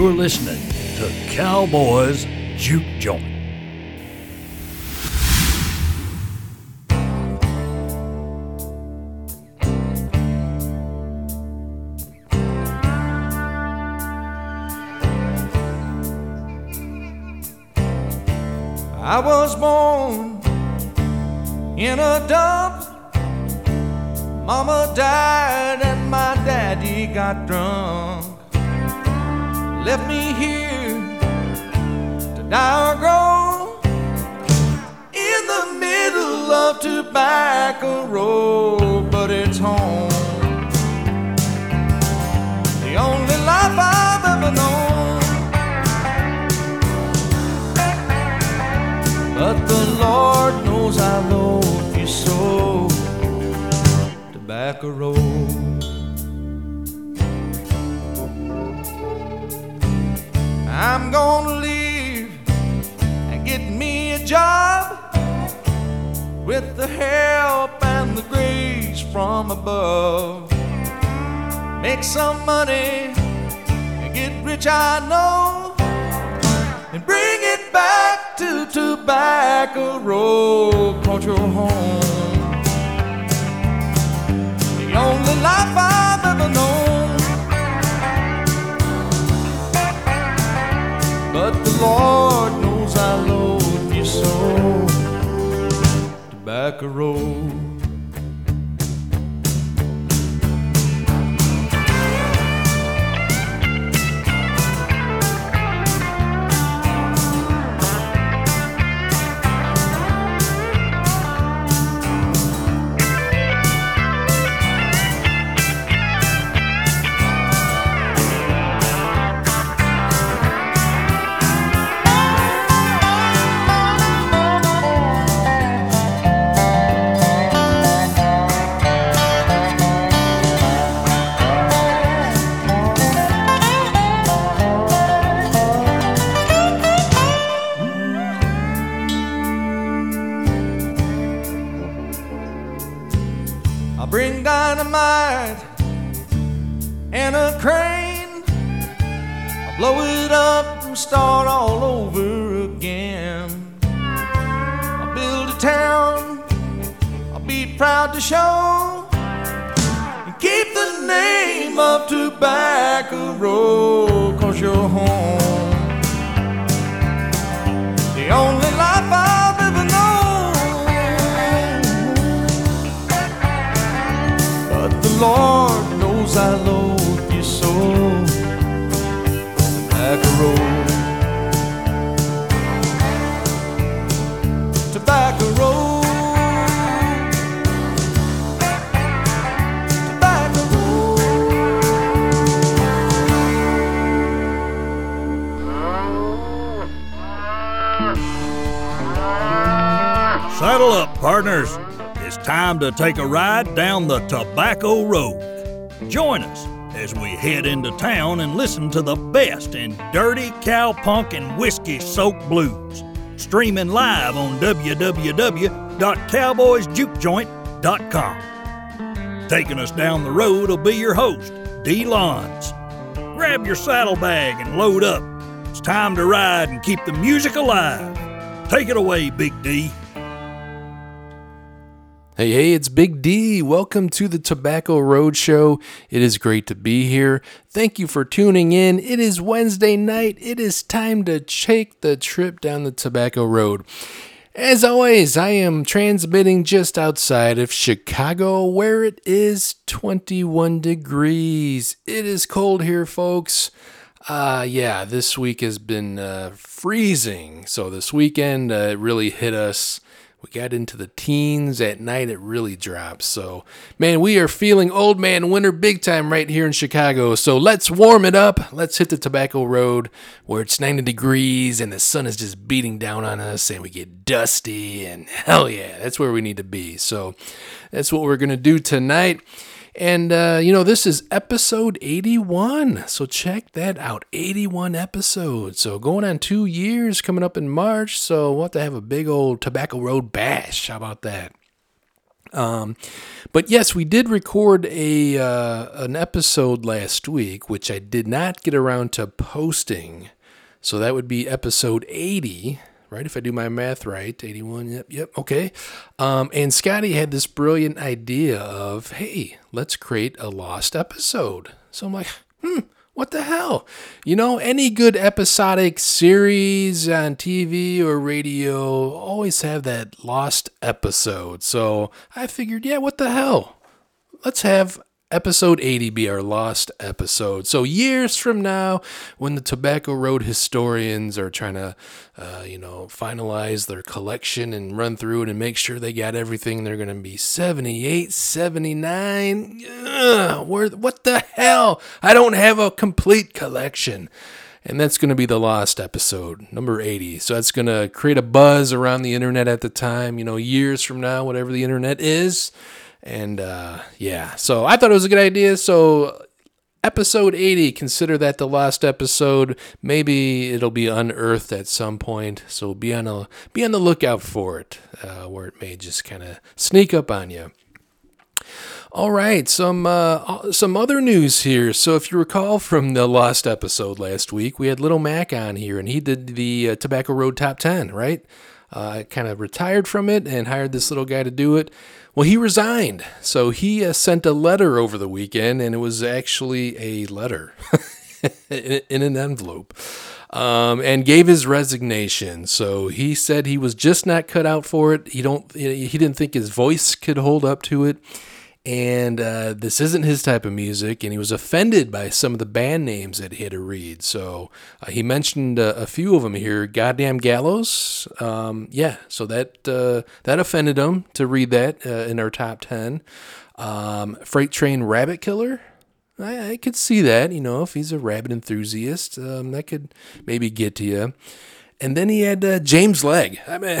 You're listening to Cowboys Juke Joint. I was born in a dump. Mama died and my daddy got drunk. Left me here to die or grow in the middle of Tobacco Road, but it's home. The only life I've ever known. But the Lord knows I love you so. Tobacco Road. I'm gonna leave and get me a job with the help and the grace from above. Make some money and get rich, I know, and bring it back to Tobacco Road, you're home. The only life I've ever known. Lord knows I love you so. Tobacco Road. To show. And keep the name of Tobacco Road, cause you're home. The only life I've ever known. But the Lord knows I loathe you so. Partners. It's time to take a ride down the Tobacco Road. Join us as we head into town and listen to the best in dirty cowpunk and whiskey soaked blues. Streaming live on www.cowboysjukejoint.com. Taking us down the road will be your host, D. Lons. Grab your saddlebag and load up. It's time to ride and keep the music alive. Take it away, Big D. Hey, hey, it's Big D. Welcome to the Tobacco Road Show. It is great to be here. Thank you for tuning in. It is Wednesday night. It is time to take the trip down the Tobacco Road. As always, I am transmitting just outside of Chicago where it is 21 degrees. It is cold here, folks. Uh, yeah, this week has been uh, freezing. So this weekend, uh, it really hit us. We got into the teens. At night, it really drops. So, man, we are feeling old man winter big time right here in Chicago. So let's warm it up. Let's hit the Tobacco Road where it's 90 degrees and the sun is just beating down on us and we get dusty. And hell yeah, that's where we need to be. So that's what we're going to do tonight. And, uh, you know, this is episode 81. So check that out 81 episodes. So going on two years coming up in March. So we'll have to have a big old Tobacco Road bash. How about that? Um, but yes, we did record a uh, an episode last week, which I did not get around to posting. So that would be episode 80, right? If I do my math right, 81. Yep, yep. Okay. Um, and Scotty had this brilliant idea of, hey, let's create a lost episode. So I'm like, hmm, what the hell? You know, any good episodic series on TV or radio always have that lost episode. So I figured, yeah, what the hell? Let's have episode 80 be our lost episode. So years from now, when the Tobacco Road historians are trying to, uh, you know, finalize their collection and run through it and make sure they got everything, they're going to be 78, 79. Ugh, what the hell? I don't have a complete collection. And that's going to be the lost episode, number 80. So that's going to create a buzz around the internet at the time, you know, years from now, whatever the internet is. And uh, yeah, so I thought it was a good idea. So episode 80 consider that the last episode maybe it'll be unearthed at some point so be on a be on the lookout for it uh, where it may just kind of sneak up on you all right, some uh, some other news here. So, if you recall from the last episode last week, we had Little Mac on here, and he did the uh, Tobacco Road Top Ten, right? Uh, kind of retired from it and hired this little guy to do it. Well, he resigned. So he uh, sent a letter over the weekend, and it was actually a letter in, in, an envelope. Um, and gave his resignation. So he said he was just not cut out for it. He don't. He didn't think his voice could hold up to it and uh, this isn't his type of music, and he was offended by some of the band names that he had to read. So uh, he mentioned uh, a few of them here. Goddamn Gallows, um, yeah. So that uh, that offended him to read that uh, in our top ten. Um, Freight Train Rabbit Killer. I, I, could see that, you know, if he's a rabbit enthusiast, um, that could maybe get to you. And then he had uh, James Leg. I mean.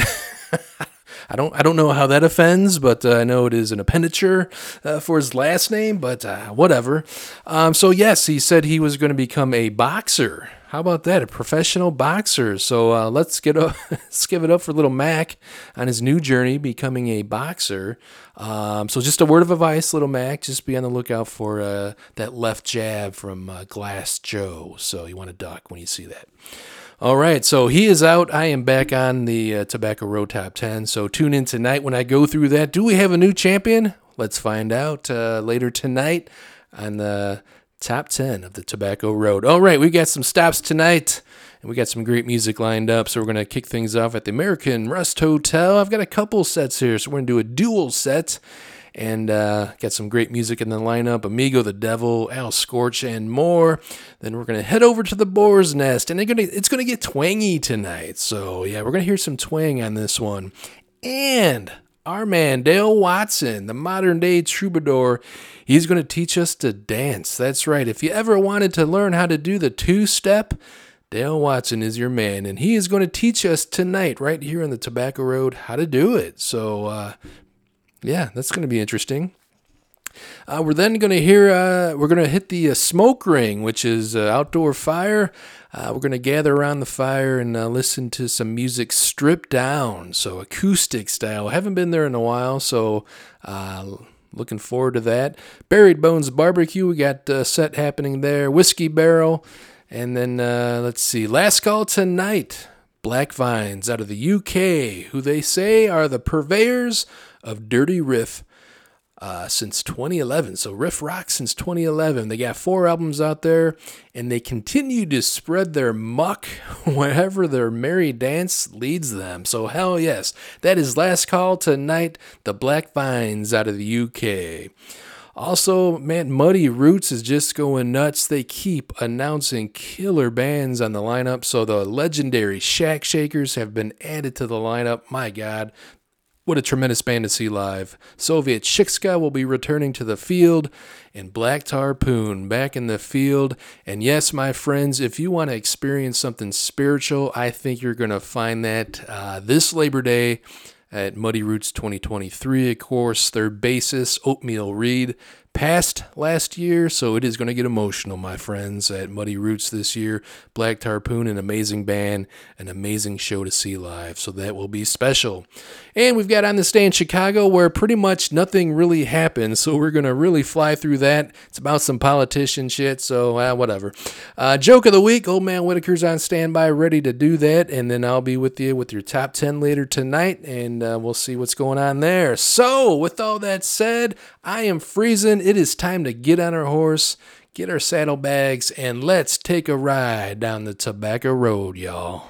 don't I don't know how that offends, but uh, I know it is an appenditure uh, for his last name. But uh, whatever. Um, so yes, he said he was going to become a boxer. How about that? A professional boxer. So uh, let's get up, let's give it up for little Mac on his new journey, becoming a boxer. Um, so just a word of advice, little Mac, just be on the lookout for uh, that left jab from uh, Glass Joe. So you want to duck when you see that. All right, so he is out. I am back on the uh, Tobacco Road Top 10. So tune in tonight when I go through that. Do we have a new champion? Let's find out uh, later tonight on the top 10 of the Tobacco Road. All right, we got some stops tonight and we got some great music lined up. So we're going to kick things off at the American Rust Hotel. I've got a couple sets here, so we're going to do a dual set and uh, got some great music in the lineup Amigo the Devil, Al Scorch, and more. Then we're going to head over to the Boar's Nest, and gonna, it's going to get twangy tonight. So, yeah, we're going to hear some twang on this one. And our man, Dale Watson, the modern day troubadour, he's going to teach us to dance. That's right. If you ever wanted to learn how to do the two step, Dale Watson is your man, and he is going to teach us tonight, right here on the Tobacco Road, how to do it. So uh, yeah, that's going to be interesting. Uh, we're then going to hear, uh, we're going to hit the uh, smoke ring, which is uh, outdoor fire. Uh, we're going to gather around the fire and uh, listen to some music stripped down, so acoustic style. Haven't been there in a while, so looking forward to that. Buried Bones Barbecue, we got a set happening there. Whiskey Barrel, and then let's see, Last Call Tonight. Black Vines out of the UK, who they say are the purveyors of Dirty Riff uh, since 2011. So Riff Rock since 2011. They got four albums out there, and they continue to spread their muck wherever their merry dance leads them. So hell yes, that is last call tonight. The Black Vines out of the UK. Also, man, Muddy Roots is just going nuts. They keep announcing killer bands on the lineup. So the legendary Shack Shakers have been added to the lineup. My God, what a tremendous band to see live. Soviet Chikska will be returning to the field, and Black Tarpoon back in the field. And yes, my friends, if you want to experience something spiritual, I think you're going to find that uh, this Labor Day at Muddy Roots 2023, of course. Their bassist, Oatmeal Reed, passed last year, so it is going to get emotional, my friends, at Muddy Roots this year. Black Tarpoon, an amazing band, an amazing show to see live, so that will be special. And we've got On Day in Chicago where pretty much nothing really happened, so we're going to really fly through that. It's about some politician shit, so uh, whatever. Uh, joke of the week Old Man Whitaker's on standby, ready to do that, and then I'll be with you with your top 10 later tonight, and uh, we'll see what's going on there. So, with all that said, I am freezing. It is time to get on our horse, get our saddlebags, and let's take a ride down the tobacco road, y'all.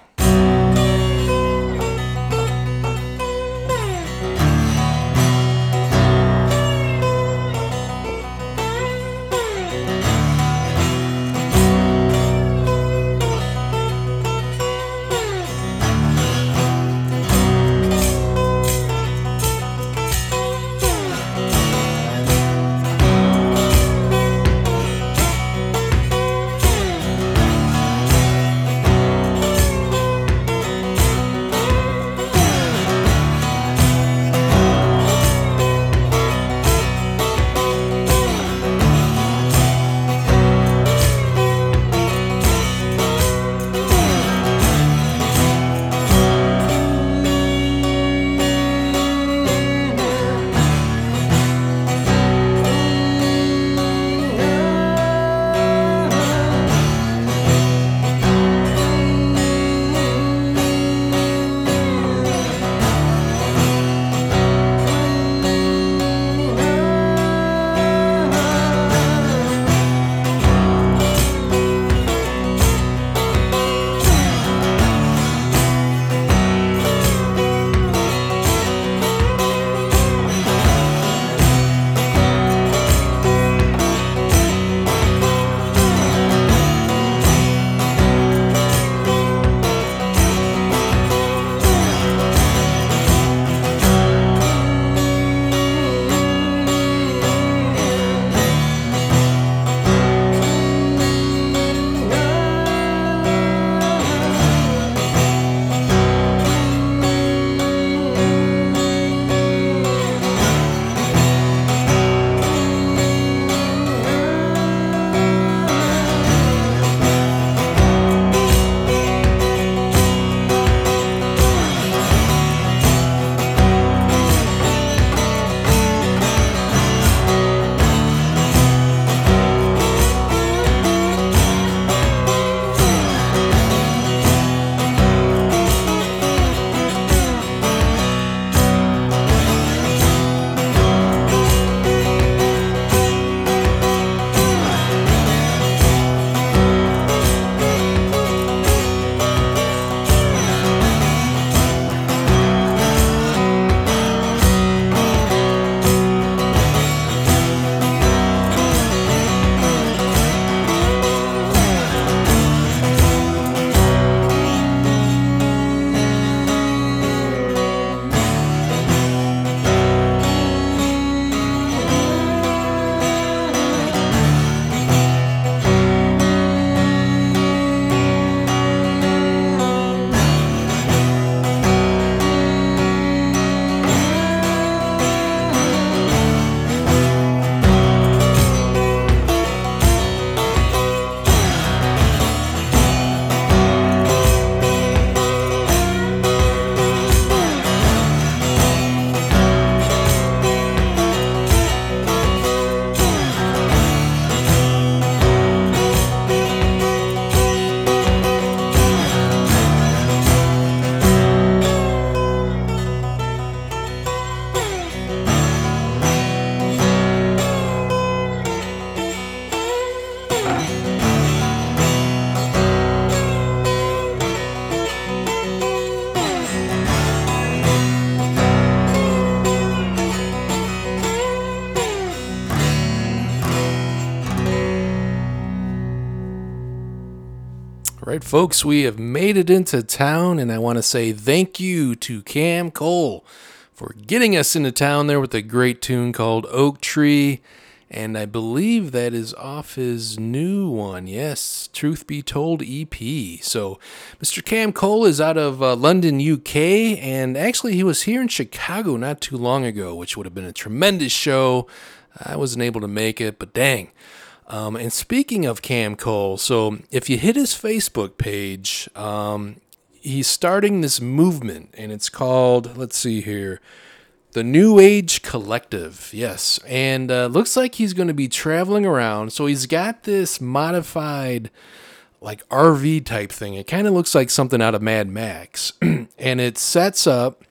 Folks, we have made it into town, and I want to say thank you to Cam Cole for getting us into town there with a great tune called Oak Tree. And I believe that is off his new one. Yes, Truth Be Told EP. So, Mr. Cam Cole is out of uh, London, UK, and actually, he was here in Chicago not too long ago, which would have been a tremendous show. I wasn't able to make it, but dang. Um, and speaking of Cam Cole, so if you hit his Facebook page, um, he's starting this movement, and it's called, let's see here, the New Age Collective. Yes. And uh, looks like he's going to be traveling around. So he's got this modified like RV type thing. It kind of looks like something out of Mad Max. and it sets up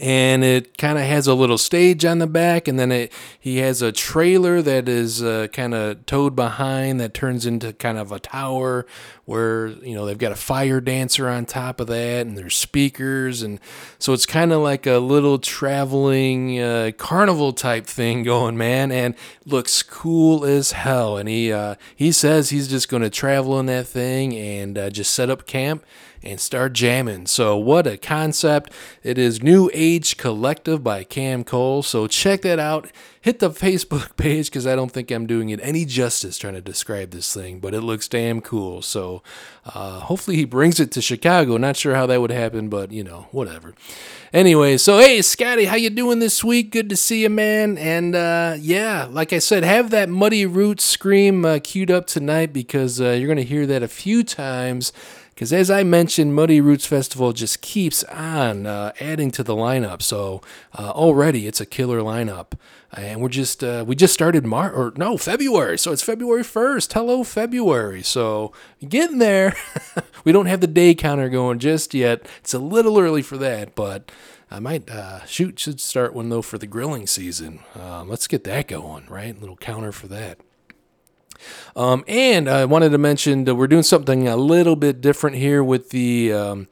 and it kind of has a little stage on the back and then it he has a trailer that is uh, kind of towed behind that turns into kind of a tower where you know they've got a fire dancer on top of that and there's speakers and so it's kind of like a little traveling uh, carnival type thing going man and looks cool as hell. And he uh, he says he's just going to travel in that thing and uh, just set up camp and start jamming. So, what a concept! It is New Age Collective by Cam Cole. So, check that out. Hit the Facebook page because I don't think I'm doing it any justice trying to describe this thing, but it looks damn cool. So, uh, hopefully, he brings it to Chicago. Not sure how that would happen, but you know, whatever. Anyway, so hey, Scotty, how you doing this week? Good to see you, man. And uh, yeah, like I said, have that Muddy Roots scream uh, queued up tonight because uh, you're going to hear that a few times because as I mentioned, Muddy Roots Festival just keeps on uh, adding to the lineup. So uh, already it's a killer lineup, and we're just uh, we just started March or no February, so it's February first. Hello February. So getting there. we don't have the day counter going just yet. It's a little early for that, but. I might uh, shoot should start one though for the grilling season. Um, let's get that going, right? Little counter for that. Um, and I wanted to mention that we're doing something a little bit different here with the. Um,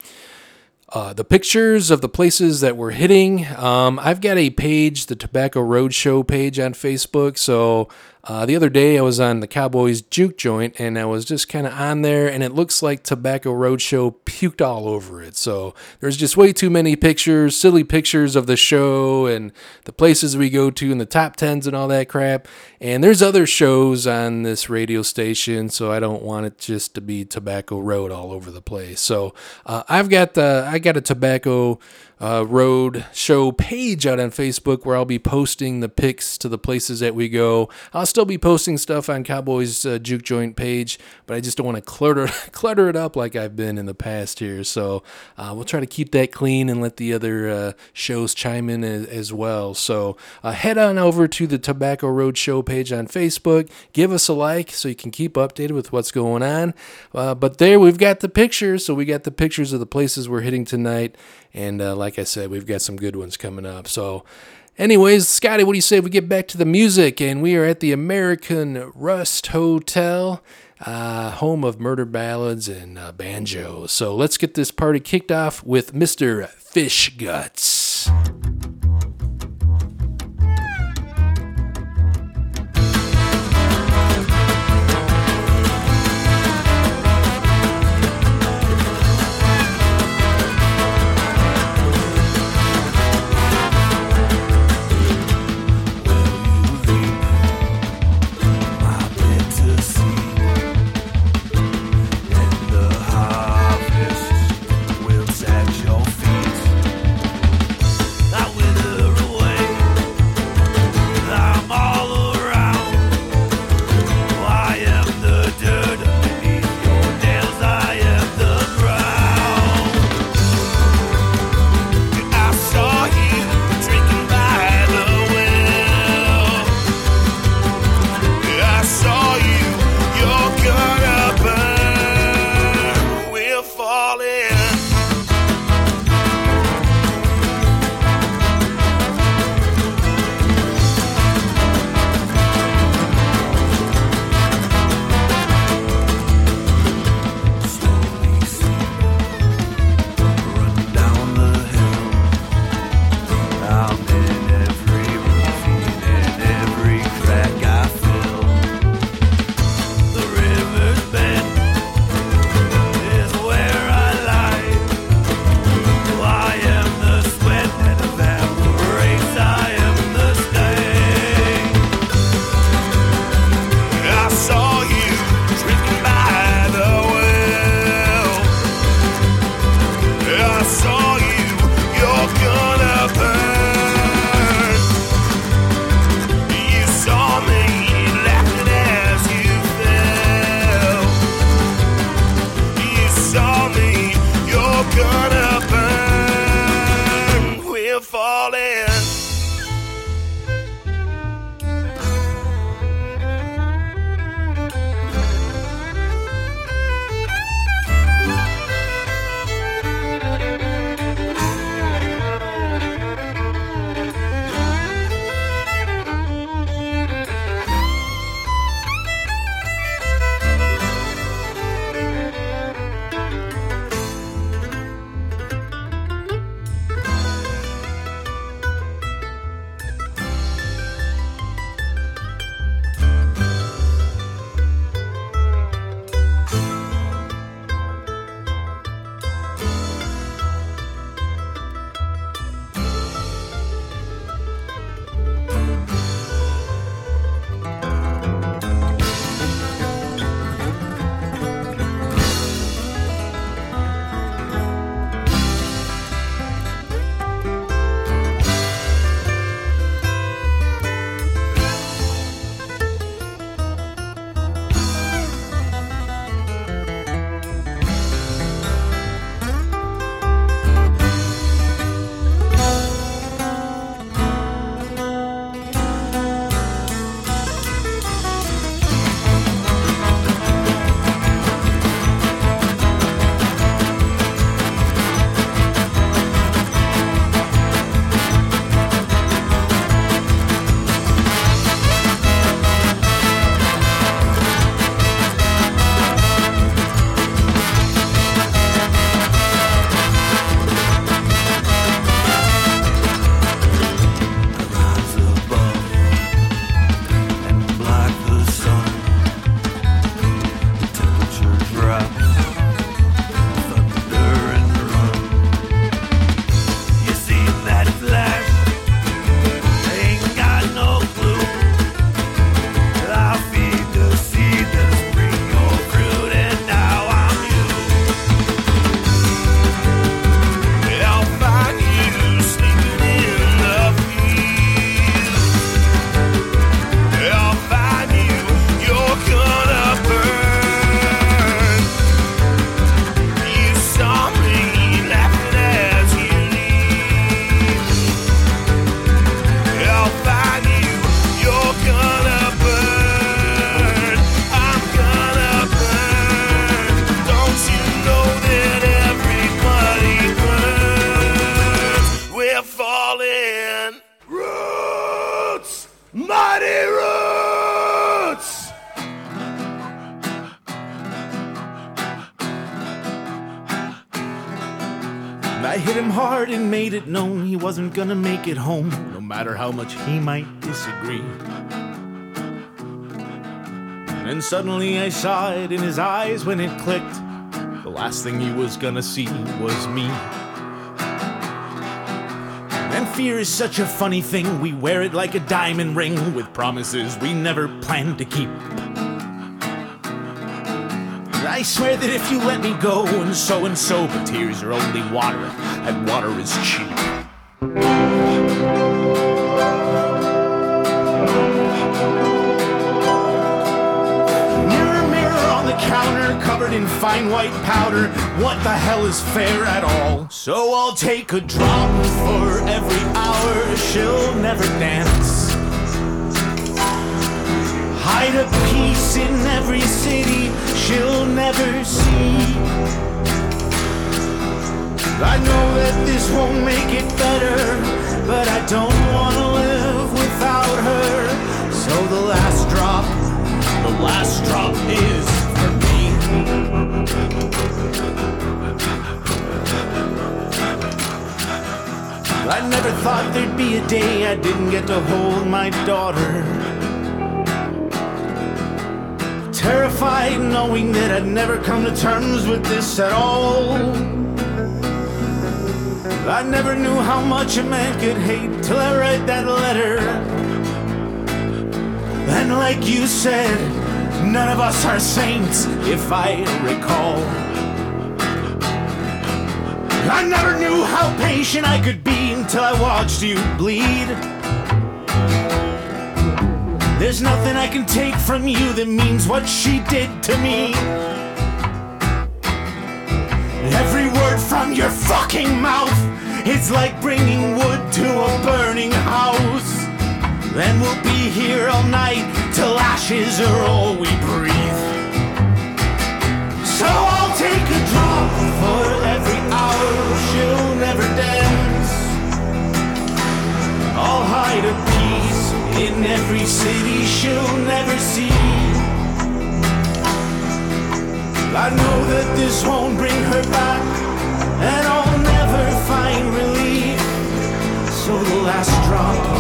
uh, the pictures of the places that we're hitting. Um, I've got a page, the Tobacco Roadshow page on Facebook. So uh, the other day I was on the Cowboys Juke Joint and I was just kind of on there, and it looks like Tobacco Roadshow puked all over it. So there's just way too many pictures, silly pictures of the show and the places we go to and the top tens and all that crap. And there's other shows on this radio station, so I don't want it just to be Tobacco Road all over the place. So uh, I've got the I got a Tobacco uh, road show page out on Facebook where I'll be posting the pics to the places that we go. I'll still be posting stuff on Cowboys uh, Juke Joint page, but I just don't want to clutter clutter it up like I've been in the past here. So uh, we'll try to keep that clean and let the other uh, shows chime in as, as well. So uh, head on over to the Tobacco Road Show page on Facebook. Give us a like so you can keep updated with what's going on. Uh, but there we've got the pictures. So we got the pictures of the places we're hitting tonight. And uh, like I said, we've got some good ones coming up. So, anyways, Scotty, what do you say we get back to the music? And we are at the American Rust Hotel, uh, home of murder ballads and uh, banjos. So, let's get this party kicked off with Mr. Fish Guts. It home, no matter how much he might disagree. And suddenly I saw it in his eyes when it clicked. The last thing he was gonna see was me. And fear is such a funny thing, we wear it like a diamond ring with promises we never planned to keep. I swear that if you let me go and so and so, but tears are only water, and water is cheap. Fine white powder. What the hell is fair at all? So I'll take a drop for every hour she'll never dance. Hide a piece in every city she'll never see. I know that this won't make it better, but I don't wanna live without her. So the last drop, the last drop is. I never thought there'd be a day I didn't get to hold my daughter. Terrified knowing that I'd never come to terms with this at all. I never knew how much a man could hate till I read that letter. And like you said, none of us are saints, if I recall. I never knew how patient I could be until I watched you bleed. There's nothing I can take from you that means what she did to me. Every word from your fucking mouth is like bringing wood to a burning house. Then we'll be here all night till ashes are all we breathe. So I'll take a drop for every hour she'll never dance. I'll hide a piece in every city she'll never see. I know that this won't bring her back, and I'll never find relief. So the last drop,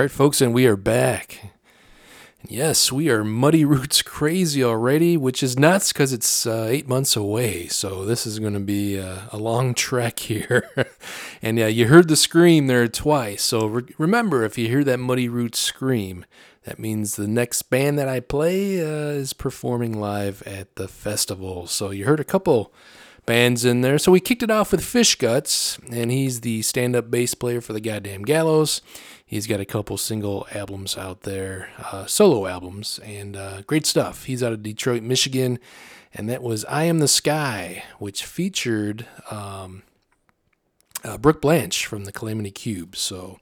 right, folks, and we are back. Yes, we are Muddy Roots crazy already, which is nuts because it's uh, eight months away. So this is going to be uh, a long trek here. and yeah, you heard the scream there twice. So re- remember, if you hear that Muddy Roots scream, that means the next band that I play uh, is performing live at the festival. So you heard a couple bands in there. So we kicked it off with Fish Guts, and he's the stand up bass player for the Goddamn Gallows. He's got a couple single albums out there, uh, solo albums, and uh, great stuff. He's out of Detroit, Michigan, and that was I Am the Sky, which featured um, uh, Brooke Blanche from the Calamity Cube. So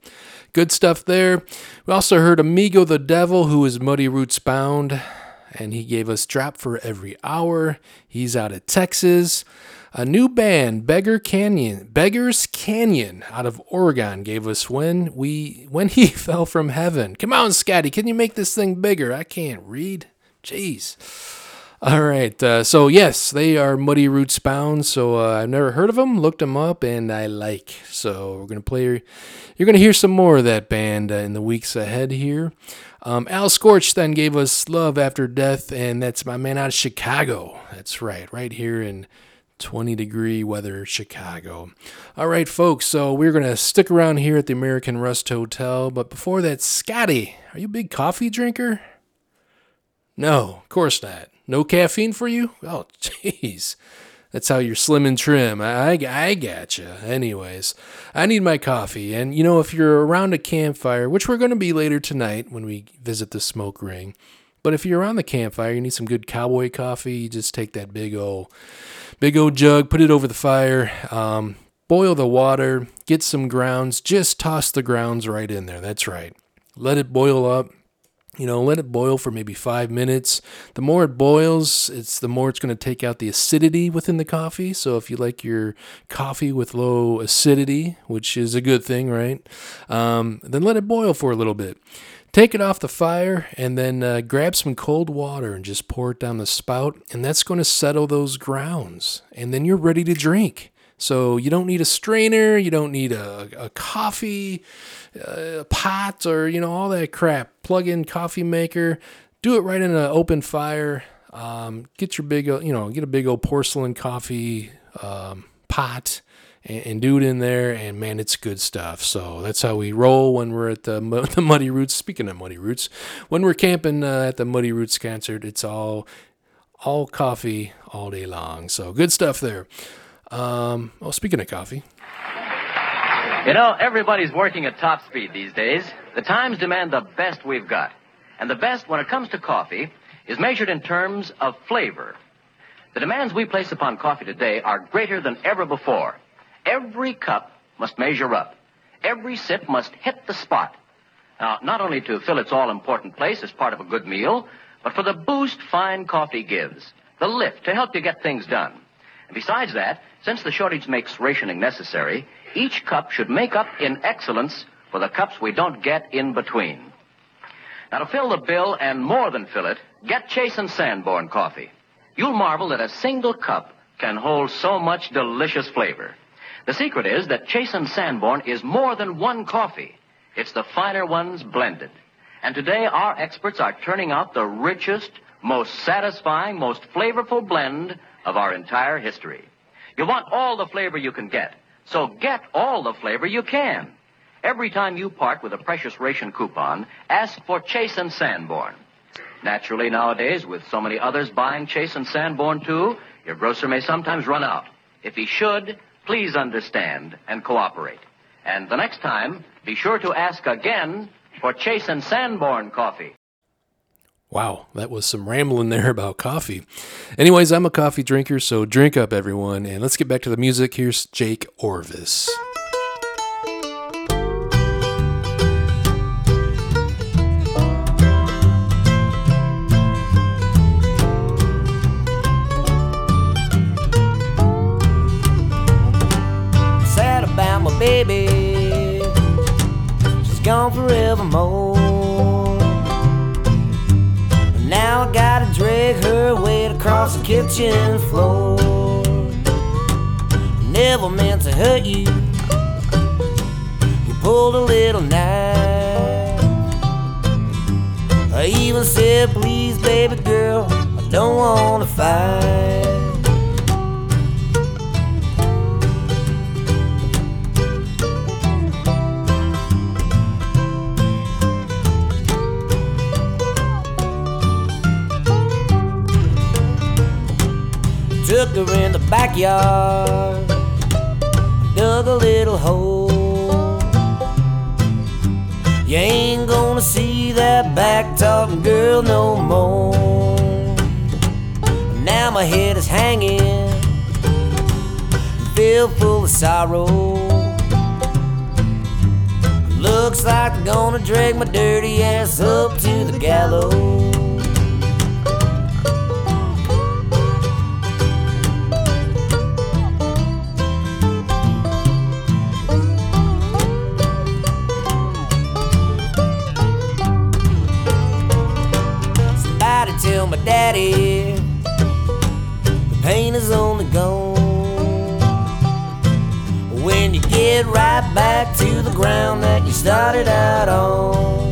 good stuff there. We also heard Amigo the Devil, who is Muddy Roots bound, and he gave us Drop for Every Hour. He's out of Texas. A new band, Beggar Canyon, Beggars Canyon, out of Oregon, gave us when we when he fell from heaven. Come on, Scotty, can you make this thing bigger? I can't read. Jeez. All right, uh, so yes, they are Muddy Roots bound. So uh, I've never heard of them, looked them up, and I like. So we're gonna play. You're gonna hear some more of that band uh, in the weeks ahead here. Um, Al Scorch then gave us Love After Death, and that's my man out of Chicago. That's right, right here in 20 degree weather, Chicago. All right, folks, so we're going to stick around here at the American Rust Hotel. But before that, Scotty, are you a big coffee drinker? No, of course not. No caffeine for you? Oh, jeez. That's how you're slim and trim. I, I, gotcha. Anyways, I need my coffee. And, you know, if you're around a campfire, which we're going to be later tonight when we visit the smoke ring, but if you're around the campfire, you need some good cowboy coffee, you just take that big old, big old jug, put it over the fire, um, boil the water, get some grounds, just toss the grounds right in there. That's right. Let it boil up. you know, let it boil for maybe five minutes. The more it boils, it's the more it's going to take out the acidity within the coffee. So if you like your coffee with low acidity, which is a good thing, right? Um, then let it boil for a little bit. Take it off the fire and then uh, grab some cold water and just pour it down the spout, and that's going to settle those grounds. And then you're ready to drink. So you don't need a strainer, you don't need a, a coffee a pot or you know all that crap. Plug in coffee maker, do it right in an open fire. Um, get your big you know get a big old porcelain coffee um, pot and, and, do it in there. And man, it's good stuff. So that's how we roll when we're at the the Muddy Roots. Speaking of Muddy Roots, when we're camping uh, at the Muddy Roots concert, it's all all coffee all day long. So good stuff there. Um, well, speaking of coffee, you know, everybody's working at top speed these days. The times demand the best we've got. And the best, when it comes to coffee, is measured in terms of flavor. The demands we place upon coffee today are greater than ever before. Every cup must measure up. Every sip must hit the spot. Now, not only to fill its all-important place as part of a good meal, but for the boost fine coffee gives, the lift to help you get things done. And besides that, since the shortage makes rationing necessary, each cup should make up in excellence for the cups we don't get in between. Now, to fill the bill and more than fill it, get Chase and Sanborn coffee. You'll marvel that a single cup can hold so much delicious flavor. The secret is that Chase and Sanborn is more than one coffee. It's the finer ones blended. And today, our experts are turning out the richest, most satisfying, most flavorful blend of our entire history. You want all the flavor you can get. So get all the flavor you can. Every time you part with a precious ration coupon, ask for Chase and Sanborn. Naturally, nowadays, with so many others buying Chase and Sanborn too, your grocer may sometimes run out. If he should, please understand and cooperate. And the next time, be sure to ask again for Chase and Sanborn coffee. Wow, that was some rambling there about coffee. Anyways, I'm a coffee drinker, so drink up, everyone. And let's get back to the music. Here's Jake Orvis. Gone forevermore. Now I gotta drag her weight across the kitchen floor. Never meant to hurt you. You pulled a little knife. I even said, please, baby girl, I don't wanna fight. Took her in the backyard, dug a little hole. You ain't gonna see that back talking girl no more. Now my head is hanging, filled full of sorrow. Looks like they're gonna drag my dirty ass up to the gallows. Daddy the pain is only gone when you get right back to the ground that you started out on.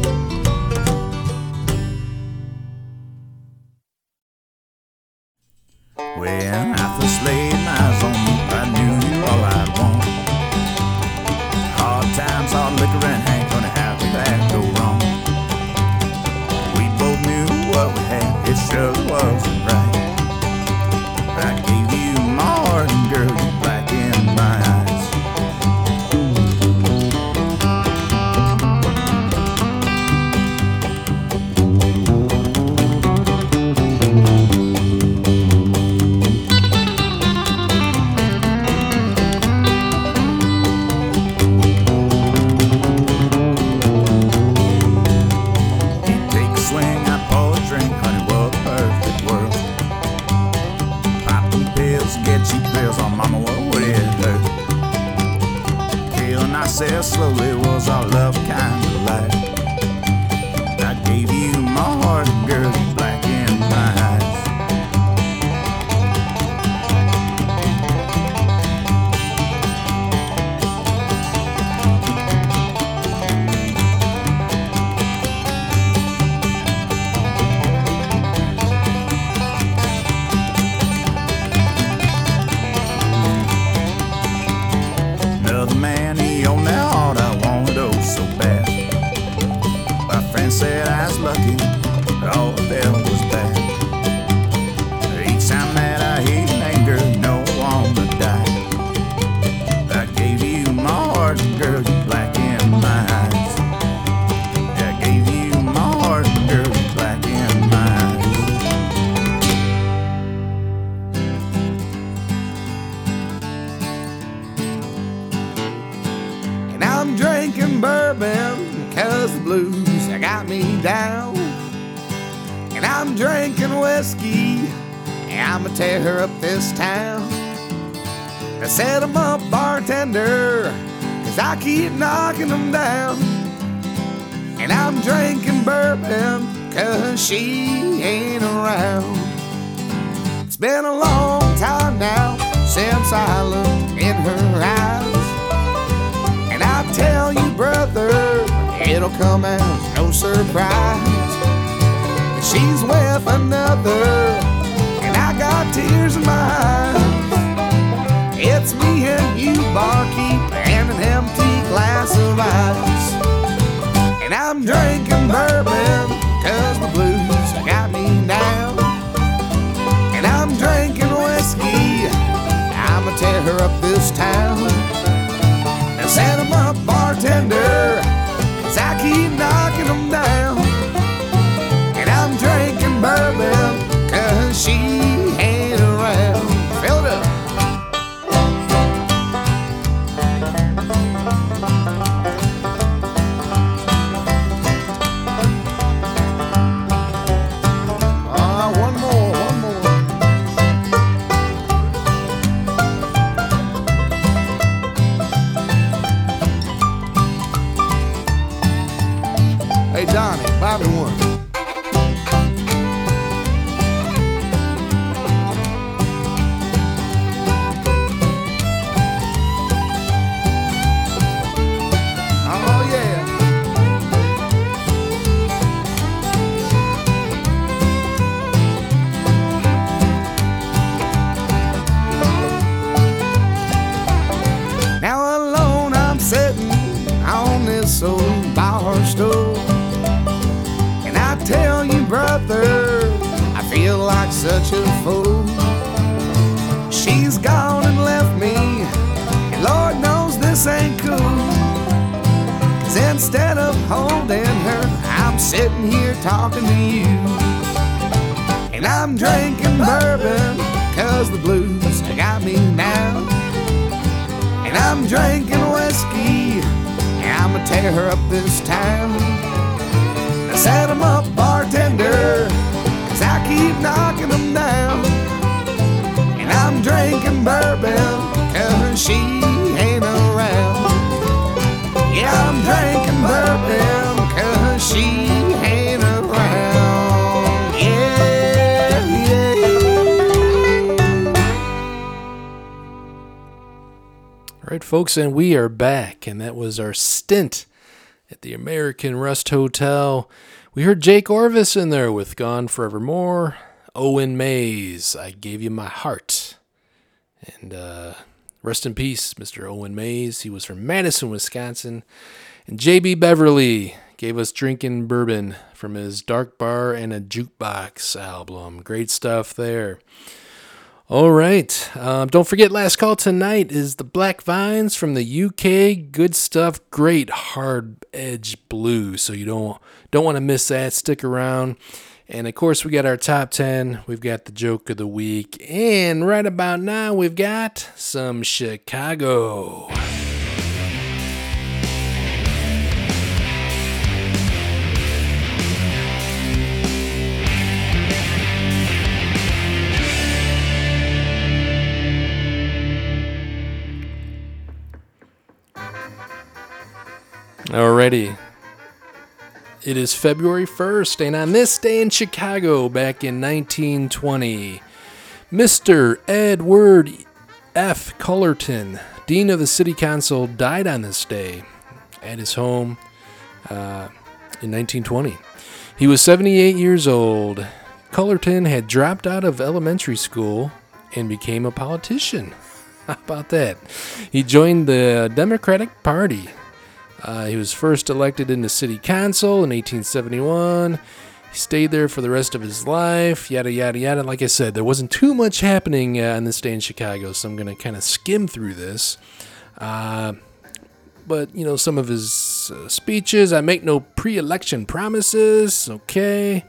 Folks, and we are back, and that was our stint at the American Rust Hotel. We heard Jake Orvis in there with Gone Forevermore, Owen Mays, I Gave You My Heart, and uh, rest in peace, Mr. Owen Mays. He was from Madison, Wisconsin, and JB Beverly gave us Drinking Bourbon from his Dark Bar and a Jukebox album. Great stuff there. All right. Um, don't forget, last call tonight is the Black Vines from the UK. Good stuff. Great hard edge blues. So you don't don't want to miss that. Stick around. And of course, we got our top 10. We've got the joke of the week. And right about now, we've got some Chicago. Alrighty. It is February 1st, and on this day in Chicago, back in 1920, Mr. Edward F. Cullerton, Dean of the City Council, died on this day at his home uh, in 1920. He was 78 years old. Cullerton had dropped out of elementary school and became a politician. How about that? He joined the Democratic Party Uh, he was first elected into city council in 1871. He stayed there for the rest of his life, yada, yada, yada. Like I said, there wasn't too much happening uh, on this day in Chicago, so I'm going to kind of skim through this. Uh, but, you know, some of his uh, speeches, I make no pre election promises, okay.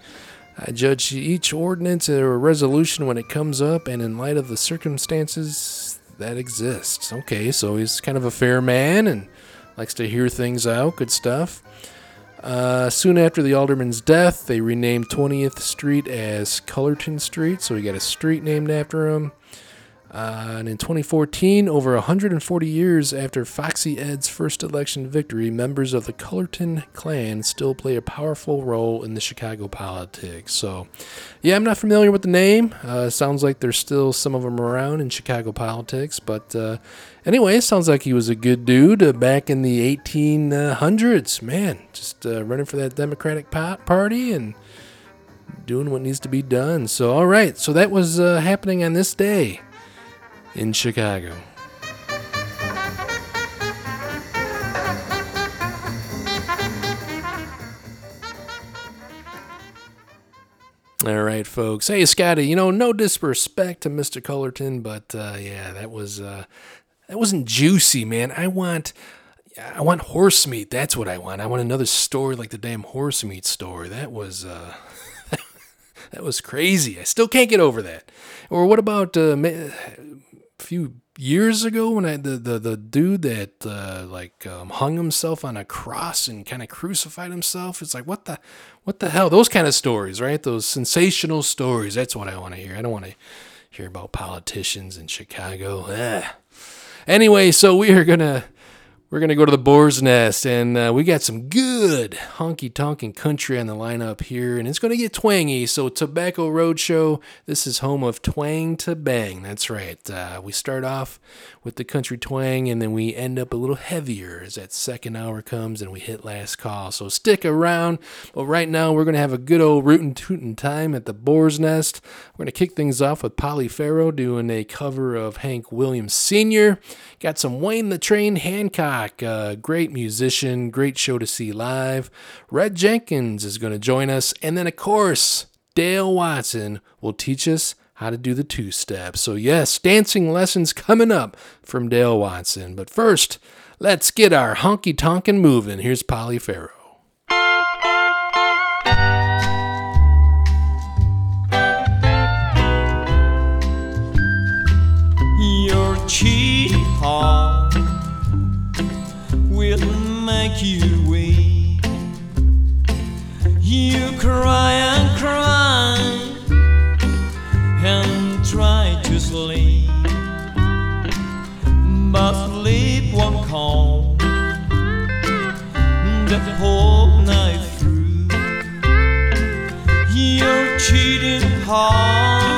I judge each ordinance or resolution when it comes up and in light of the circumstances that exist. Okay, so he's kind of a fair man and likes to hear things out. Good stuff. Uh, soon after the alderman's death, they renamed 20th Street as Cullerton Street, so we got a street named after him. Uh, and in 2014, over 140 years after Foxy Ed's first election victory, members of the Cullerton clan still play a powerful role in the Chicago politics. So, yeah, I'm not familiar with the name. Uh, sounds like there's still some of them around in Chicago politics. But uh, anyway, sounds like he was a good dude uh, back in the 1800s. Man, just uh, running for that Democratic Party and doing what needs to be done. So, all right. So that was uh, happening on this day in Chicago. All right, folks. Hey, Scotty. You know, no disrespect to Mr. Cullerton, but uh, yeah, that was uh, that wasn't juicy, man. I want I want horse meat. That's what I want. I want another story like the damn horse meat story. That was uh, that was crazy. I still can't get over that. Or what about uh, few years ago when I the the, the dude that uh, like um, hung himself on a cross and kind of crucified himself. It's like what the what the hell? Those kind of stories, right? Those sensational stories. That's what I want to hear. I don't want to hear about politicians in Chicago. Ugh. Anyway, so we are gonna we're going to go to the Boar's Nest, and uh, we got some good honky tonkin' country on the lineup here, and it's going to get twangy. So, Tobacco Roadshow, this is home of Twang to Bang. That's right. Uh, we start off with the country twang, and then we end up a little heavier as that second hour comes and we hit last call. So, stick around. But right now, we're going to have a good old rootin' tootin' time at the Boar's Nest. We're going to kick things off with Polly Farrow doing a cover of Hank Williams Sr. Got some Wayne the Train Hancock, uh, great musician, great show to see live. Red Jenkins is going to join us. And then, of course, Dale Watson will teach us how to do the two step. So, yes, dancing lessons coming up from Dale Watson. But first, let's get our honky tonkin' moving. Here's Polly Farrow. Your cheap will make you weep. You cry and cry and try to sleep, but sleep won't come the whole night through. Your cheating heart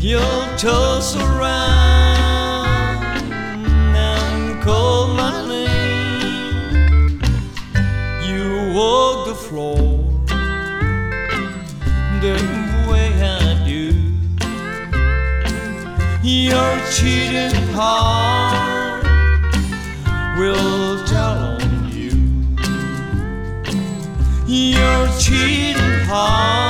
you'll toss around and call my name. You walk the floor the way I do. Your cheating heart will tell on you. Your cheating heart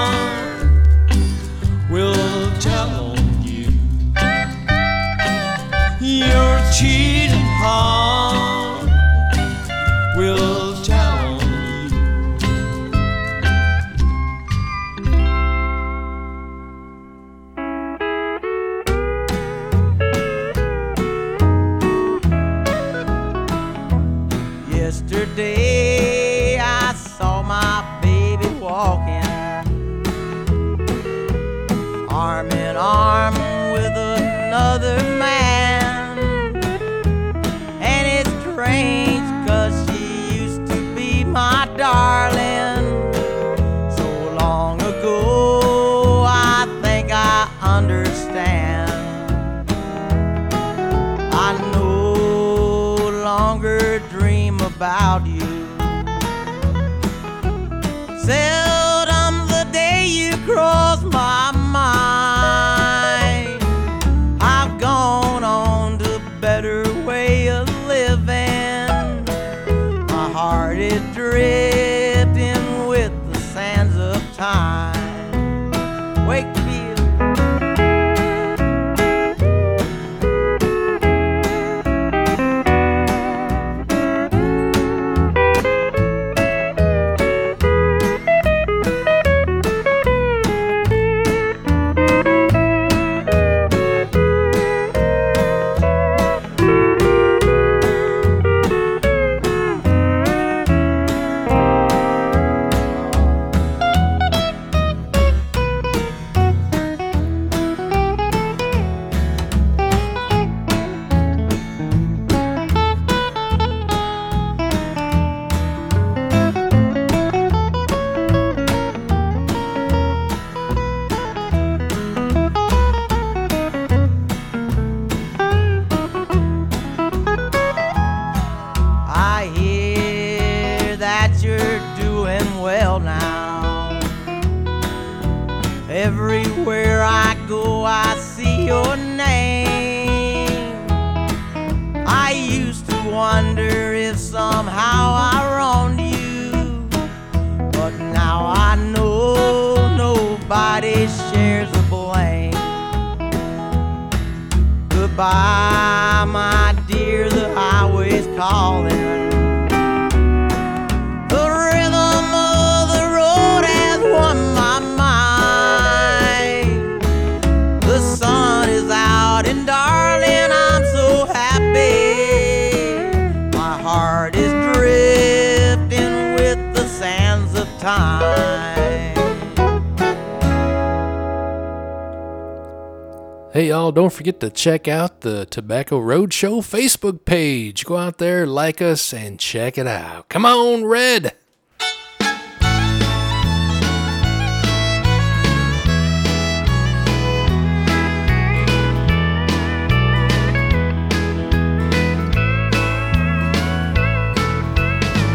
forget to check out the Tobacco Roadshow Facebook page. Go out there, like us, and check it out. Come on, Red!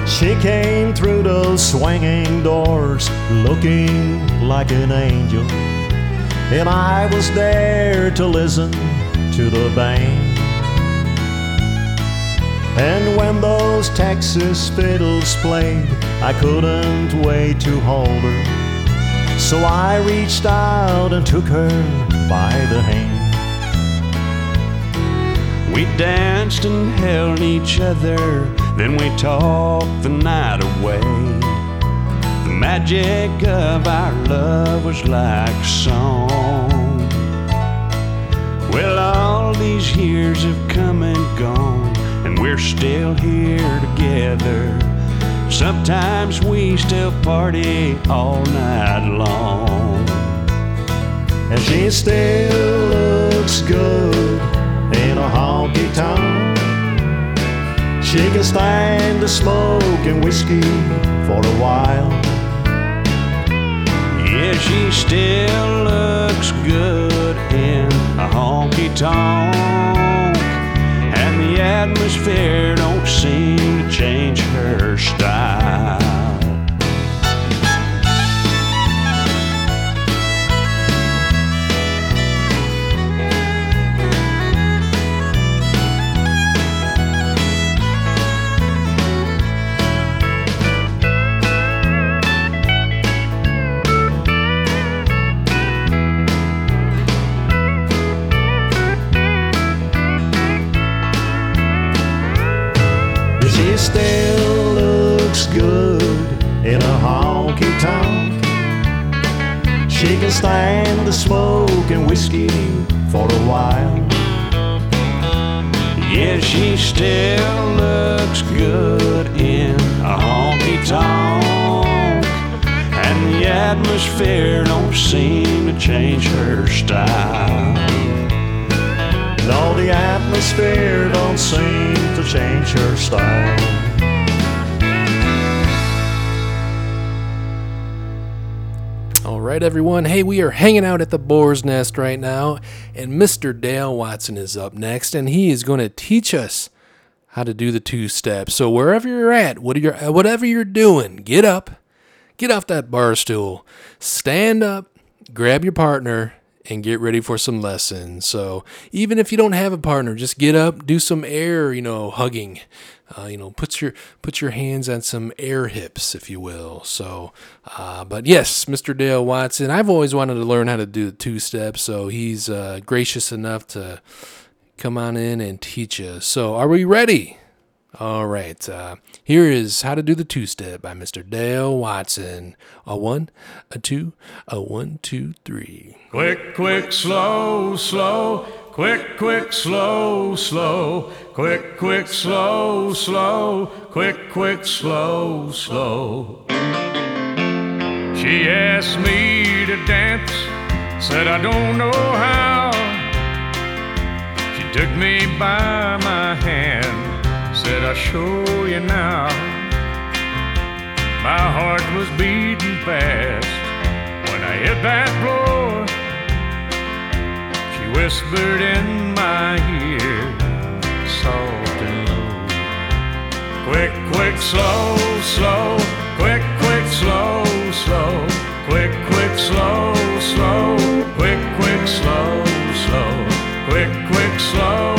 She came through those swinging doors looking like an angel. And I was there to listen to the band. And when those Texas fiddles played, I couldn't wait to hold her. So I reached out and took her by the hand. We danced and held each other, then we talked the night away. The magic of our love was like a song. Well, all these years have come and gone, and we're still here together. Sometimes we still party all night long. And she still looks good in a honky tonk. She can stand the smoke and whiskey for a while. She still looks good in a honky tonk. And the atmosphere don't seem to change her style. She can stand the smoke and whiskey for a while. Yeah, she still looks good in a honky tonk. And the atmosphere don't seem to change her style. No, the atmosphere don't seem to change her style. Right, everyone. Hey, we are hanging out at the Boar's Nest right now, and Mr. Dale Watson is up next, and he is going to teach us how to do the two steps. So wherever you're at, uh, whatever you're doing, get up, get off that bar stool, stand up, grab your partner, and get ready for some lessons. So even if you don't have a partner, just get up, do some air, you know, hugging. Uh, you know, put your put your hands on some air hips, if you will. So, uh, but yes, Mr. Dale Watson, I've always wanted to learn how to do the two step, So he's uh, gracious enough to come on in and teach us. So, are we ready? All right. Uh, here is how to do the two step by Mr. Dale Watson. A one, a two, a one, two, three. Quick, quick, slow, slow. Quick, quick, slow, slow. Quick, quick, slow, slow. Quick, quick, slow, slow. She asked me to dance, said I don't know how. She took me by my hand, said I'll show you now. My heart was beating fast when I hit that floor. Whispered in my ear, soft and low. Quick, quick, slow, slow. Quick, quick, slow, slow. Quick, quick, slow, slow. Quick, quick, slow, slow. Quick, quick, slow.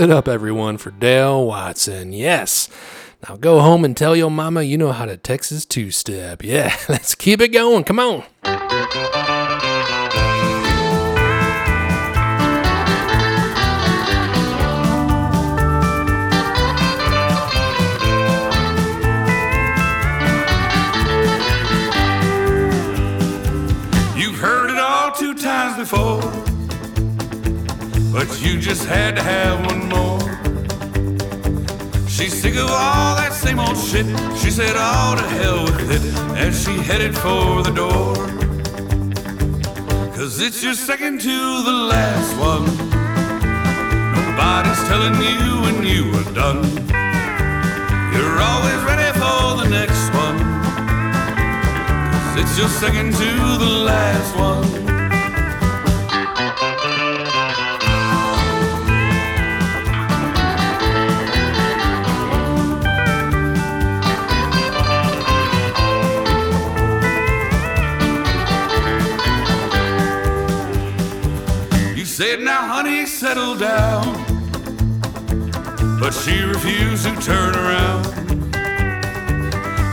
It up, everyone, for Dale Watson. Yes. Now go home and tell your mama you know how to Texas two step. Yeah, let's keep it going. Come on. You've heard it all two times before, but you just had to have one more. She's sick of all that same old shit. She said, all to hell with it, as she headed for the door. Cause it's your second to the last one. Nobody's telling you when you are done. You're always ready for the next one. Cause it's your second to the last one. Said, now honey, settle down. But she refused to turn around.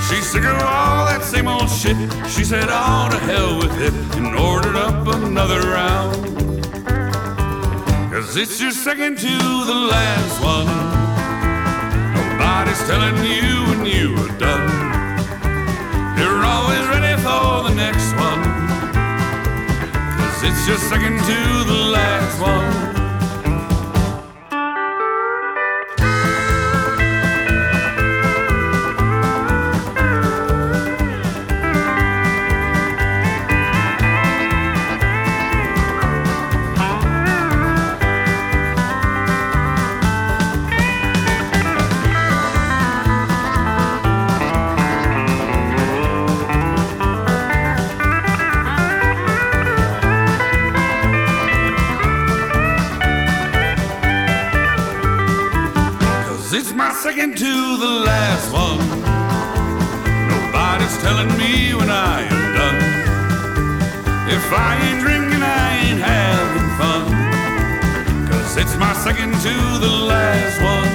She's sick of all that same old shit. She said, oh, to hell with it, and ordered up another round. Cause it's your second to the last one. Nobody's telling you when you are done. You're always ready for the next one. It's your second to the last one. Second to the last one.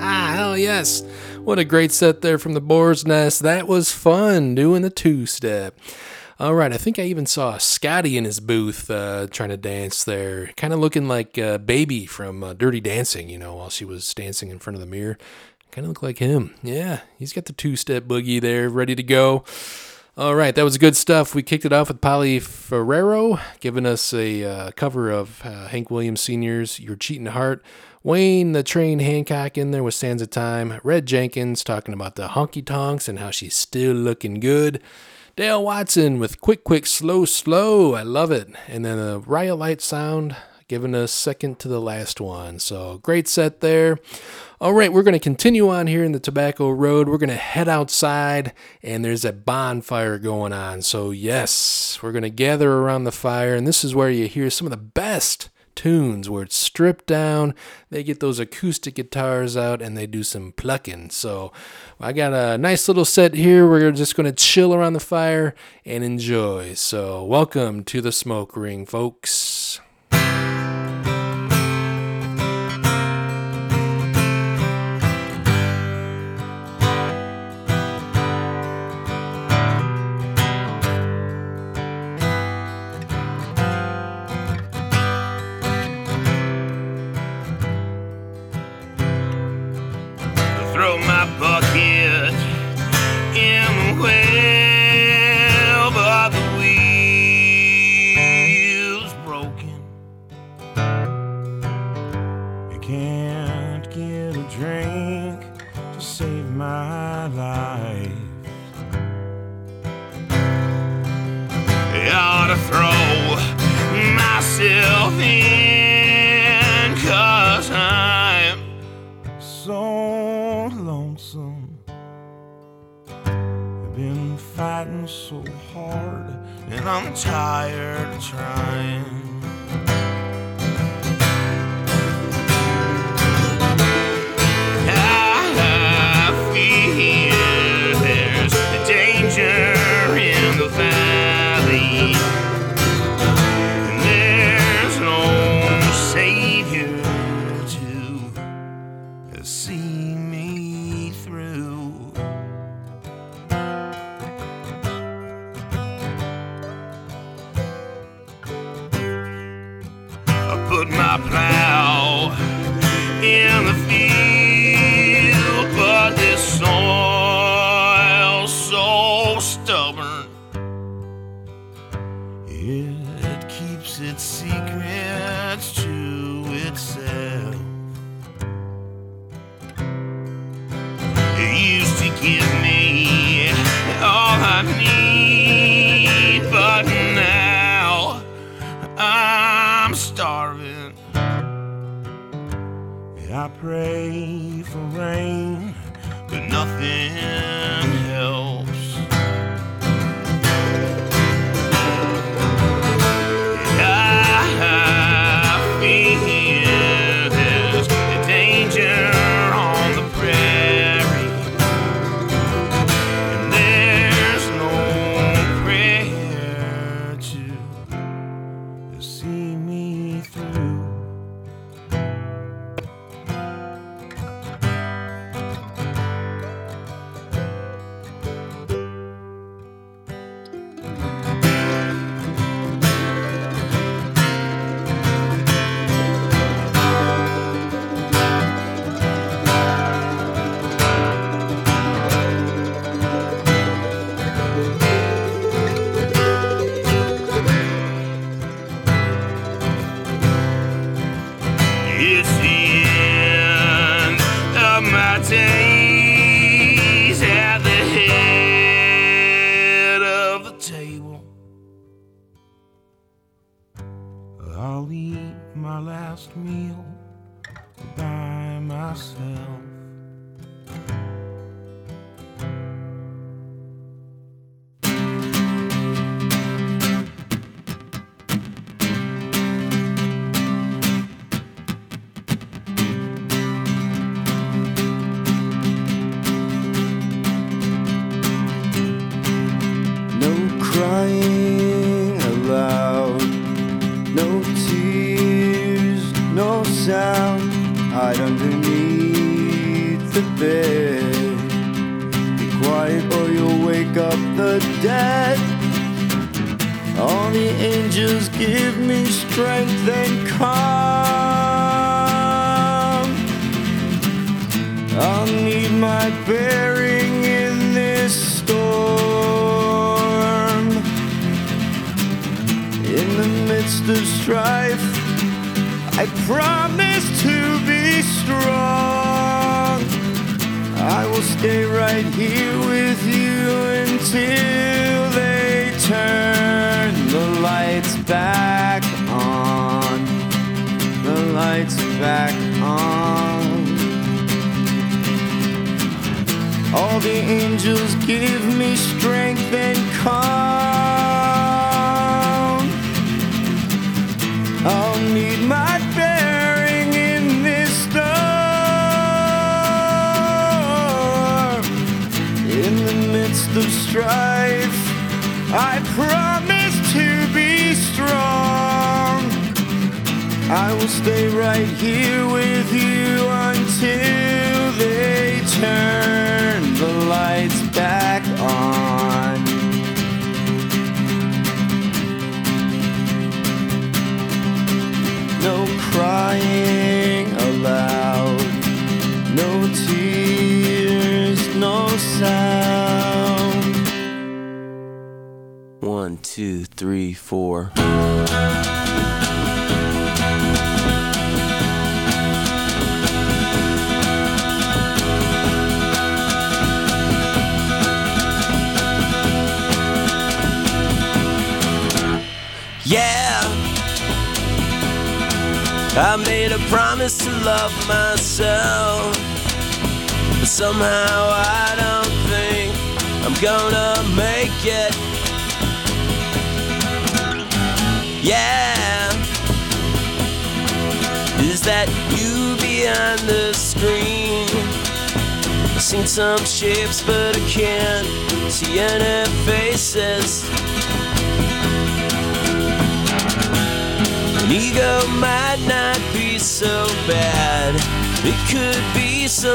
Hell yes. What a great set there from the Boar's Nest. That was fun doing the two step. All right, I think I even saw Scotty in his booth uh, trying to dance there, kind of looking like uh, Baby from uh, Dirty Dancing, you know, while she was dancing in front of the mirror. Kind of look like him. Yeah, he's got the two step boogie there ready to go. All right, that was good stuff. We kicked it off with Polly Ferrero, giving us a uh, cover of uh, Hank Williams Sr.'s Your Cheating Heart. Wayne the Train Hancock in there with Sands of Time. Red Jenkins talking about the honky tonks and how she's still looking good. Dale Watson with Quick Quick Slow Slow. I love it. And then a Riot Light sound giving us second to the last one. So great set there. All right, we're going to continue on here in the Tobacco Road. We're going to head outside, and there's a bonfire going on. So, yes, we're going to gather around the fire, and this is where you hear some of the best tunes where it's stripped down. They get those acoustic guitars out and they do some plucking. So I got a nice little set here. We're just going to chill around the fire and enjoy. So welcome to the smoke ring, folks. riding so hard, and I'm tired of trying.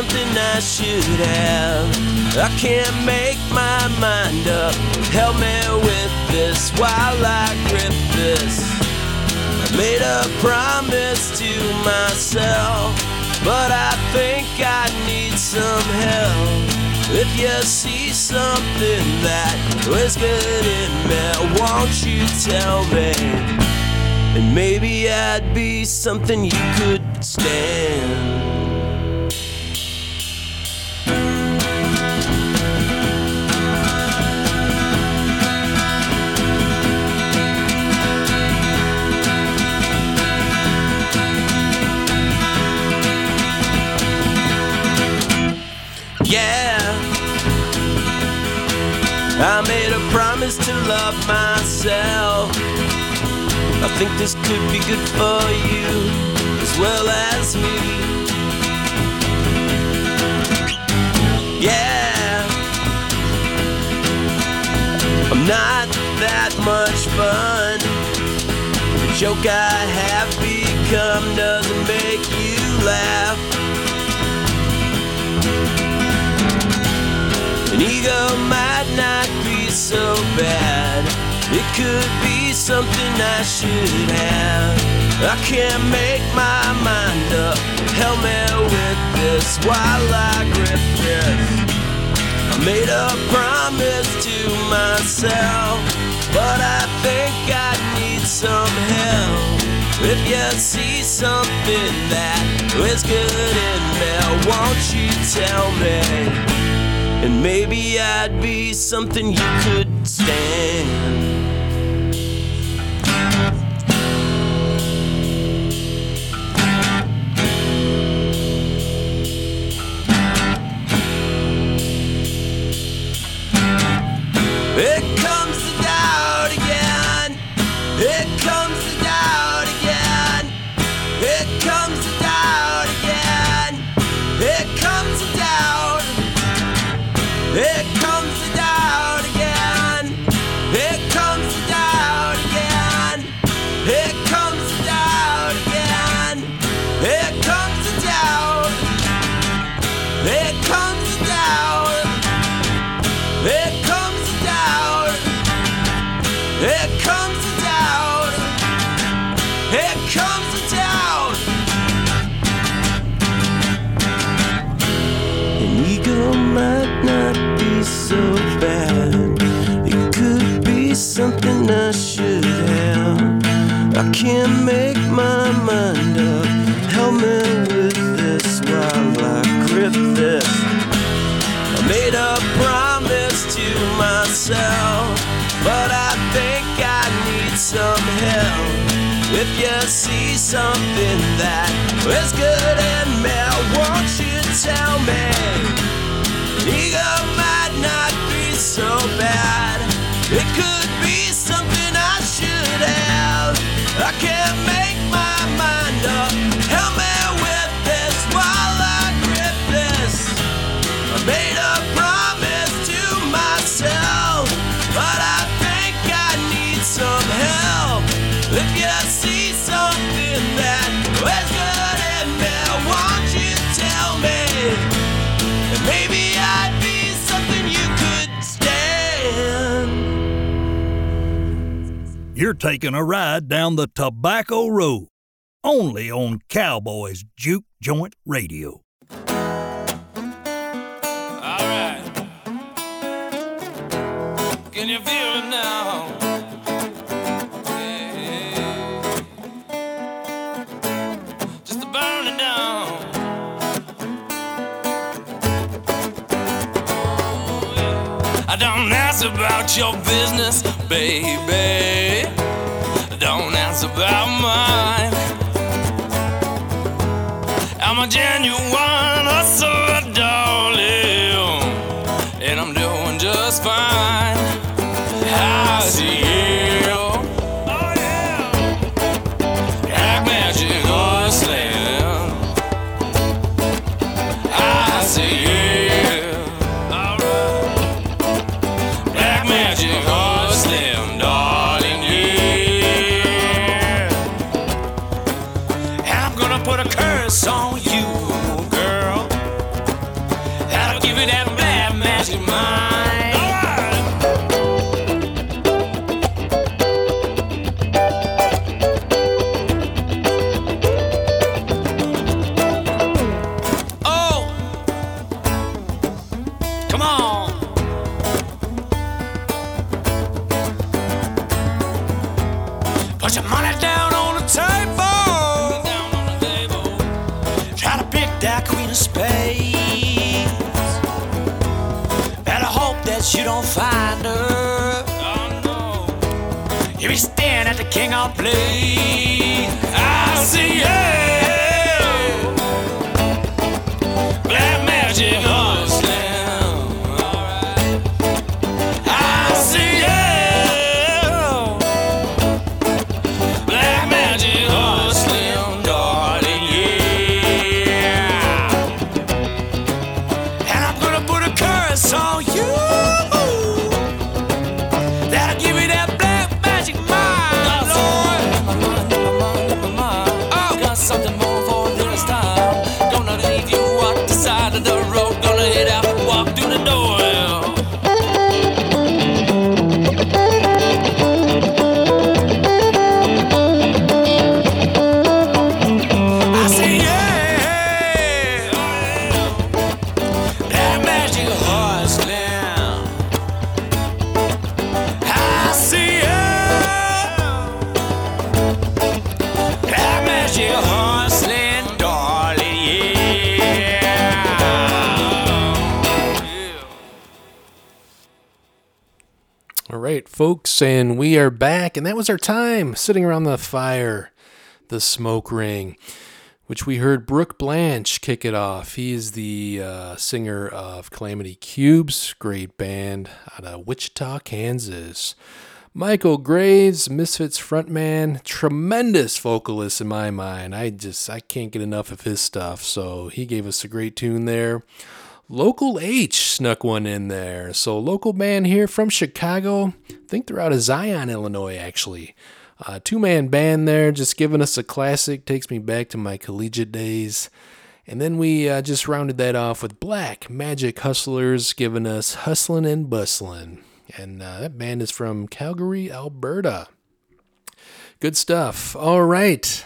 Something I should have. I can't make my mind up. Help me with this while I grip this. I made a promise to myself, but I think I need some help. If you see something that was good in me, won't you tell me? And maybe I'd be something you could stand. Promise to love myself. I think this could be good for you as well as me. Yeah. I'm not that much fun. The joke I have become doesn't make you laugh. An ego might not so bad. It could be something I should have. I can't make my mind up. Help me with this while I grip this. I made a promise to myself, but I think I need some help. If you see something that is good in me, won't you tell me? And maybe I'd be something you could stand. Tobacco Road, only on Cowboys Juke Joint Radio. Alright. Can you feel it now? I don't ask about your business, baby. Don't ask about mine. I'm a genuine hustler, darling, and I'm doing just fine. I see you. And we are back, and that was our time sitting around the fire, the smoke ring, which we heard Brooke Blanche kick it off. He is the uh, singer of Calamity Cubes, great band out of Wichita, Kansas. Michael Graves, Misfits frontman, tremendous vocalist in my mind. I just I can't get enough of his stuff. So he gave us a great tune there. Local H snuck one in there. So local band here from Chicago. I think they're out of Zion, Illinois, actually. Uh, Two man band there, just giving us a classic. Takes me back to my collegiate days. And then we uh, just rounded that off with Black Magic Hustlers, giving us Hustlin' and Bustlin'. And uh, that band is from Calgary, Alberta. Good stuff. All right.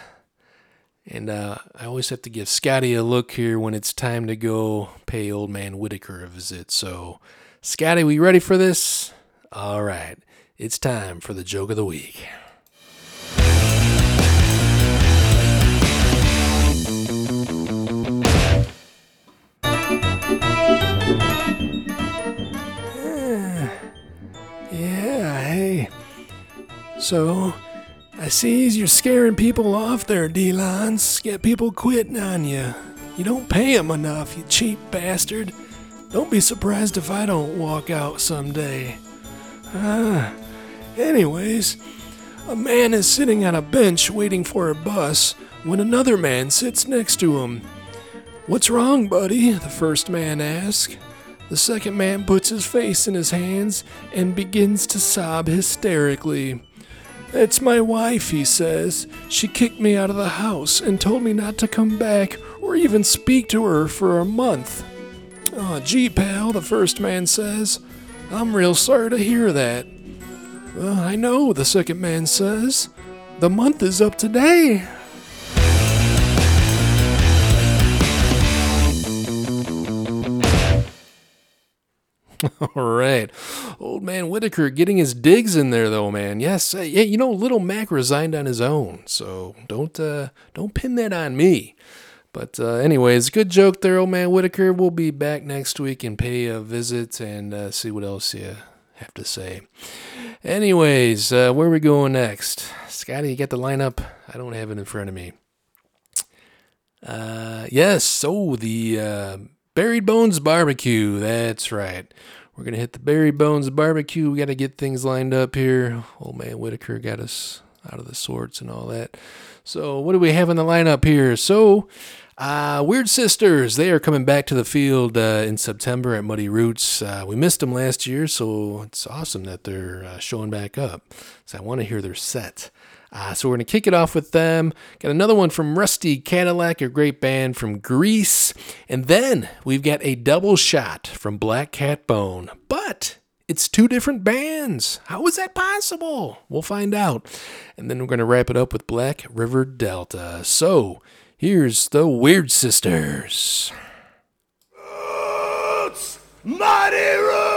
And uh, I always have to give Scotty a look here when it's time to go pay old man Whitaker a visit. So, Scotty, we ready for this? All right. It's time for the joke of the week. Yeah, hey. So, I sees you're scaring people off there, D-Lines. Get people quitting on you. You don't pay 'em enough, you cheap bastard. Don't be surprised if I don't walk out someday. Ah. Anyways, a man is sitting on a bench waiting for a bus when another man sits next to him. What's wrong, buddy? The first man asks. The second man puts his face in his hands and begins to sob hysterically. It's my wife, he says. She kicked me out of the house and told me not to come back or even speak to her for a month. Oh, gee, pal, the first man says. I'm real sorry to hear that. Well, I know, the second man says. The month is up today. All right. Old man Whitaker getting his digs in there though, man. Yes, uh, yeah, you know, little Mac resigned on his own. So don't uh don't pin that on me. But uh, anyways, good joke there, old man Whitaker. We'll be back next week and pay a visit and uh, see what else you have to say. Anyways, uh, where are we going next? Scotty, you got the lineup? I don't have it in front of me. Uh, yes, so the uh, Buried Bones Barbecue. That's right. We're going to hit the Buried Bones Barbecue. We got to get things lined up here. Old man Whitaker got us out of the sorts and all that. So, what do we have in the lineup here? So, uh, Weird Sisters, they are coming back to the field uh, in September at Muddy Roots. Uh, we missed them last year, so it's awesome that they're uh, showing back up. So, I want to hear their set. Uh, so we're going to kick it off with them. Got another one from Rusty Cadillac, a great band from Greece. And then we've got a double shot from Black Cat Bone. But it's two different bands. How is that possible? We'll find out. And then we're going to wrap it up with Black River Delta. So here's the Weird Sisters. It's mighty Road!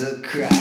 surprise.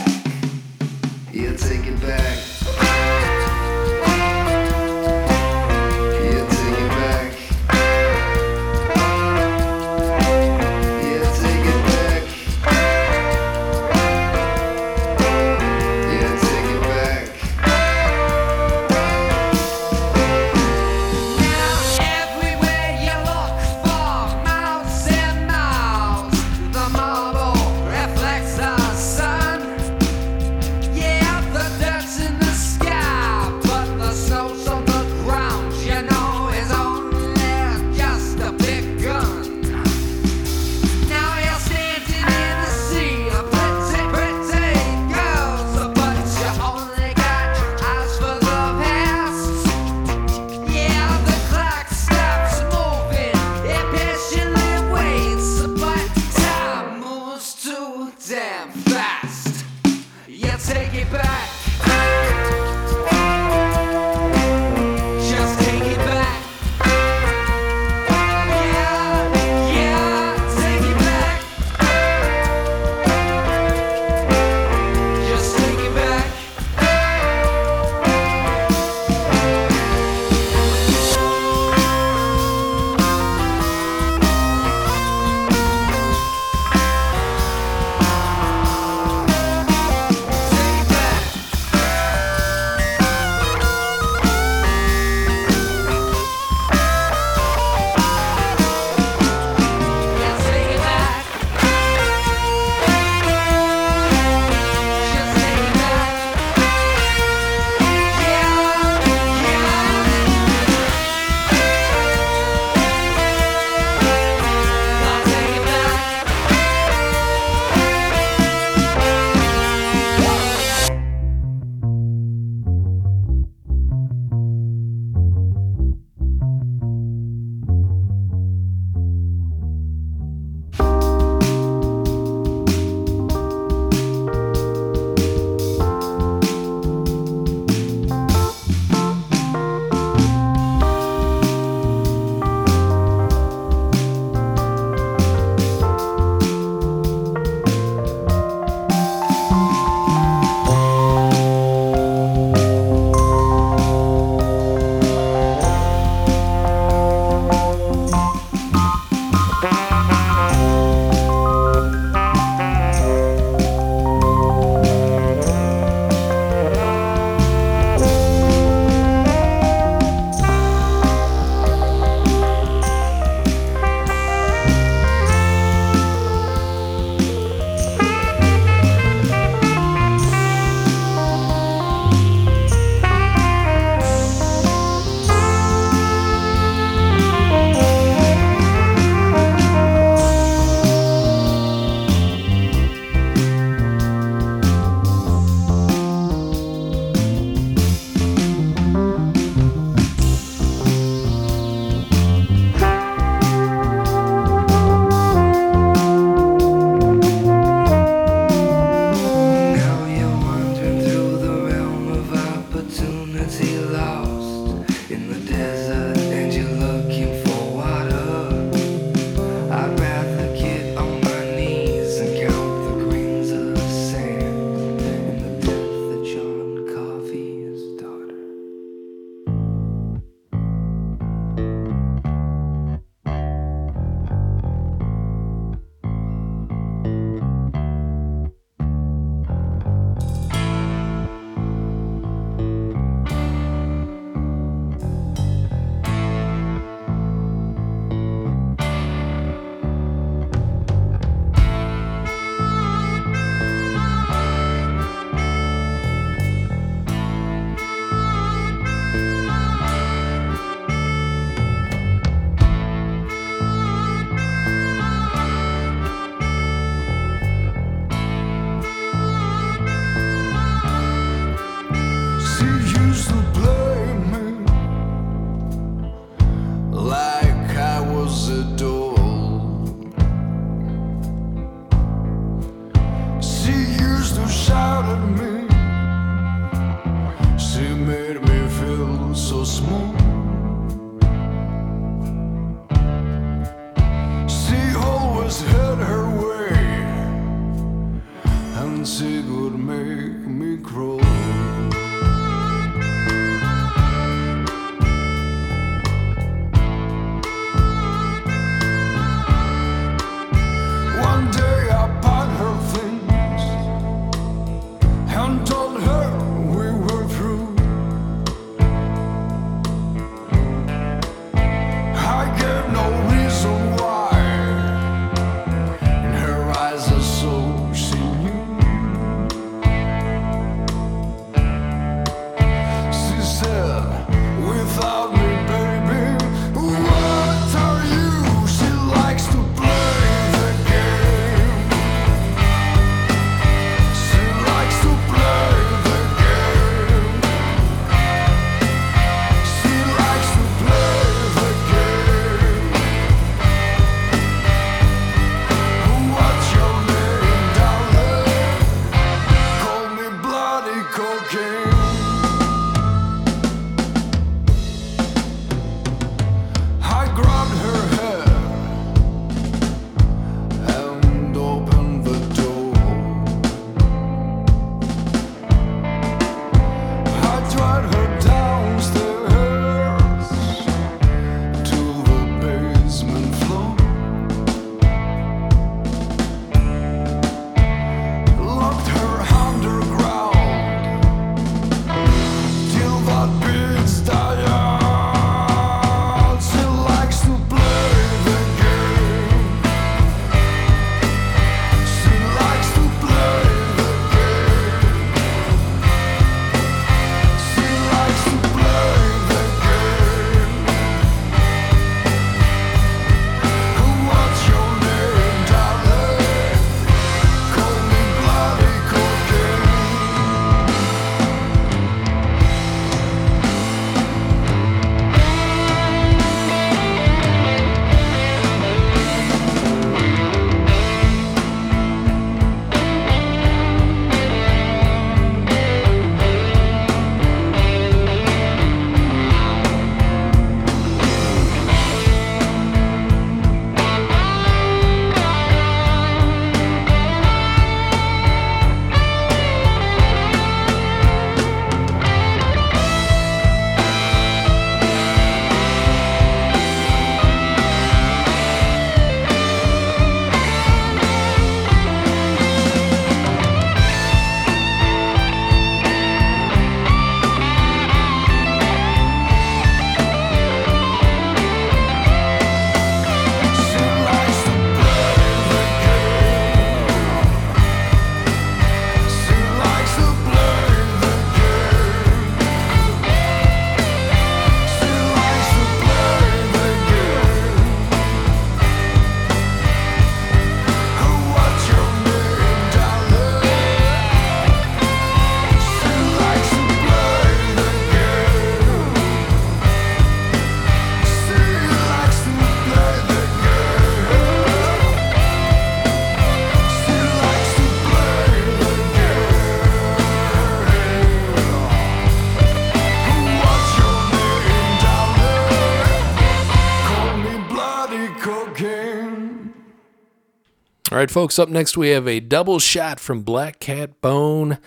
right, folks, up next we have a double shot from Black Cat Bone.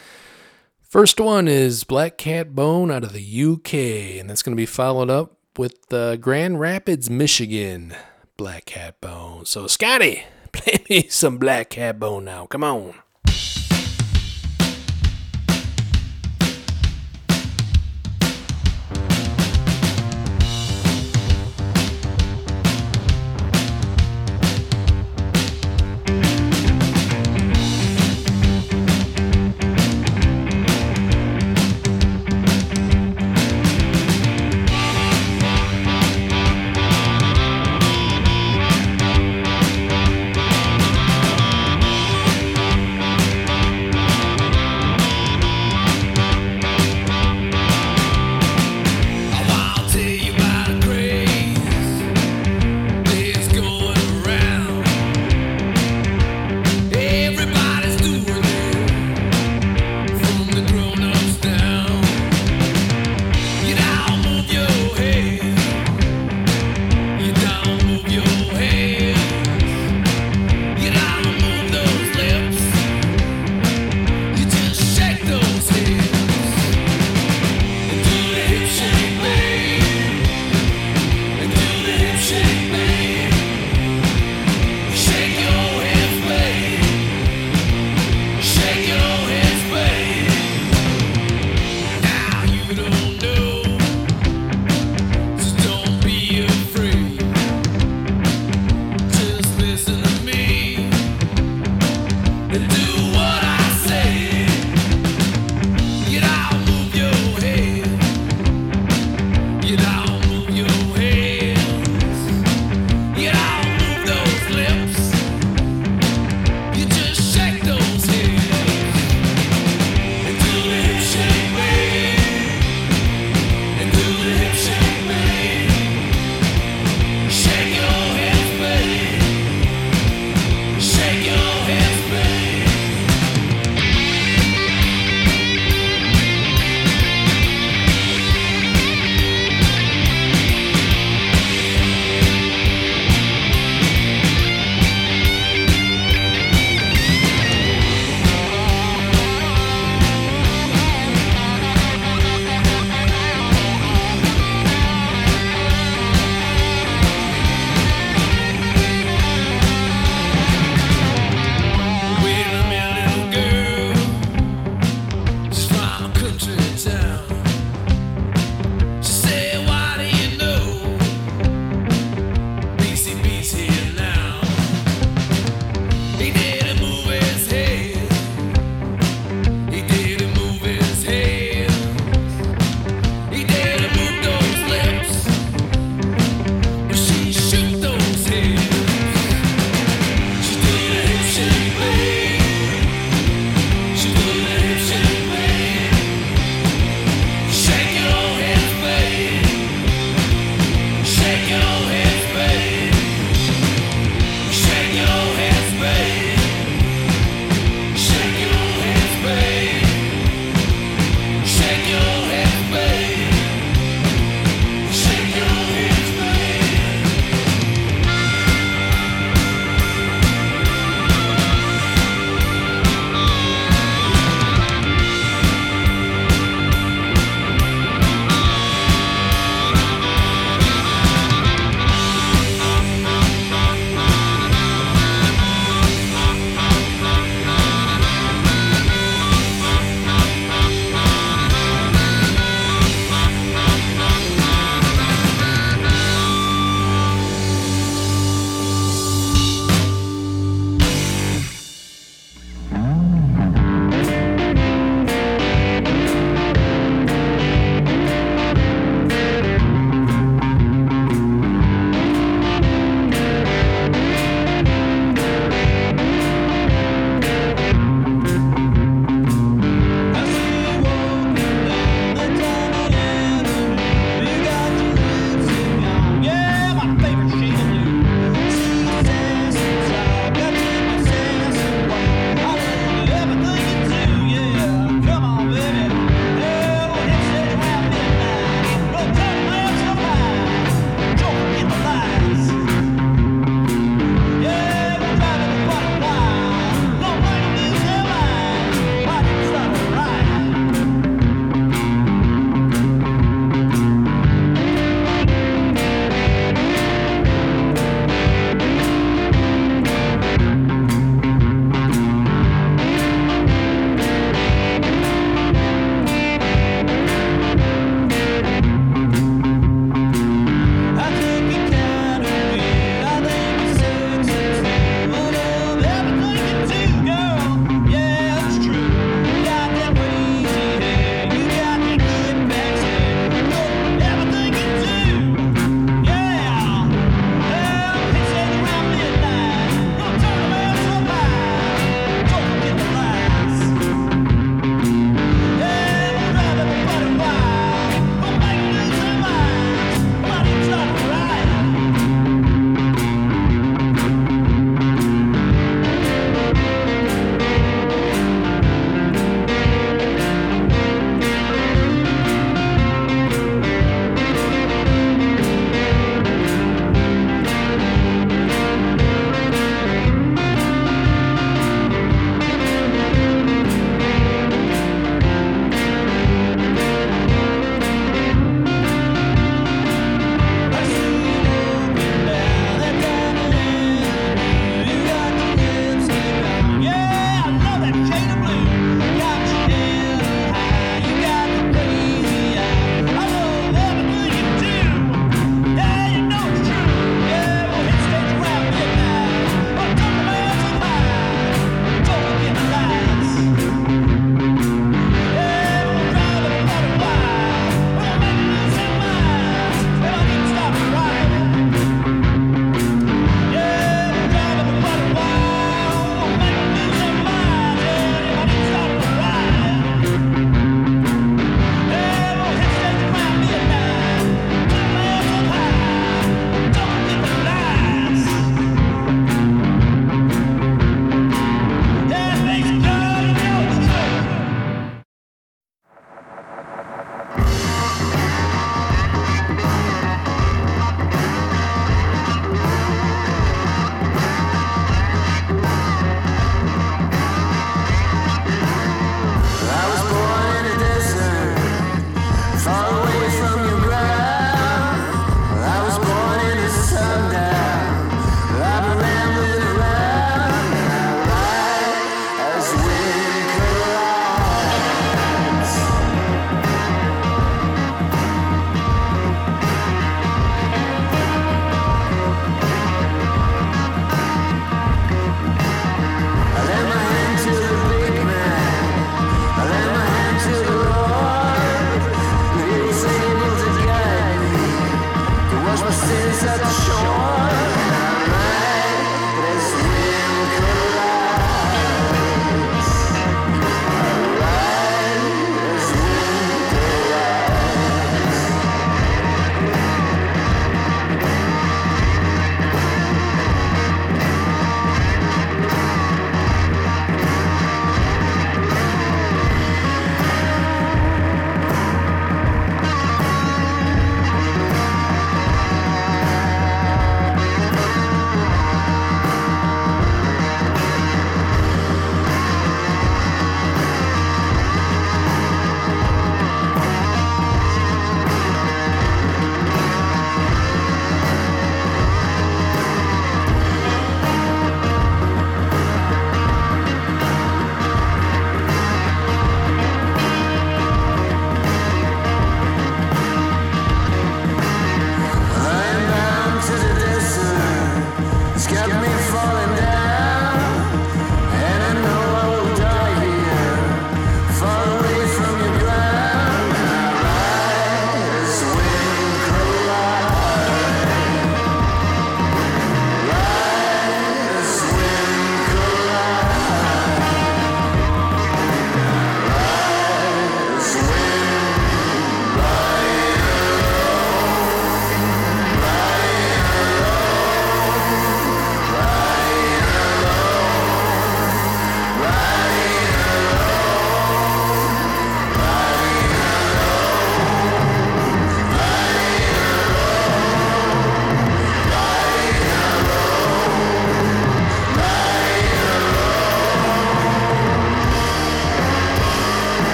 First one is Black Cat Bone out of the UK, and that's going to be followed up with the Grand Rapids, Michigan Black Cat Bone. So, Scotty, play me some Black Cat Bone now. Come on.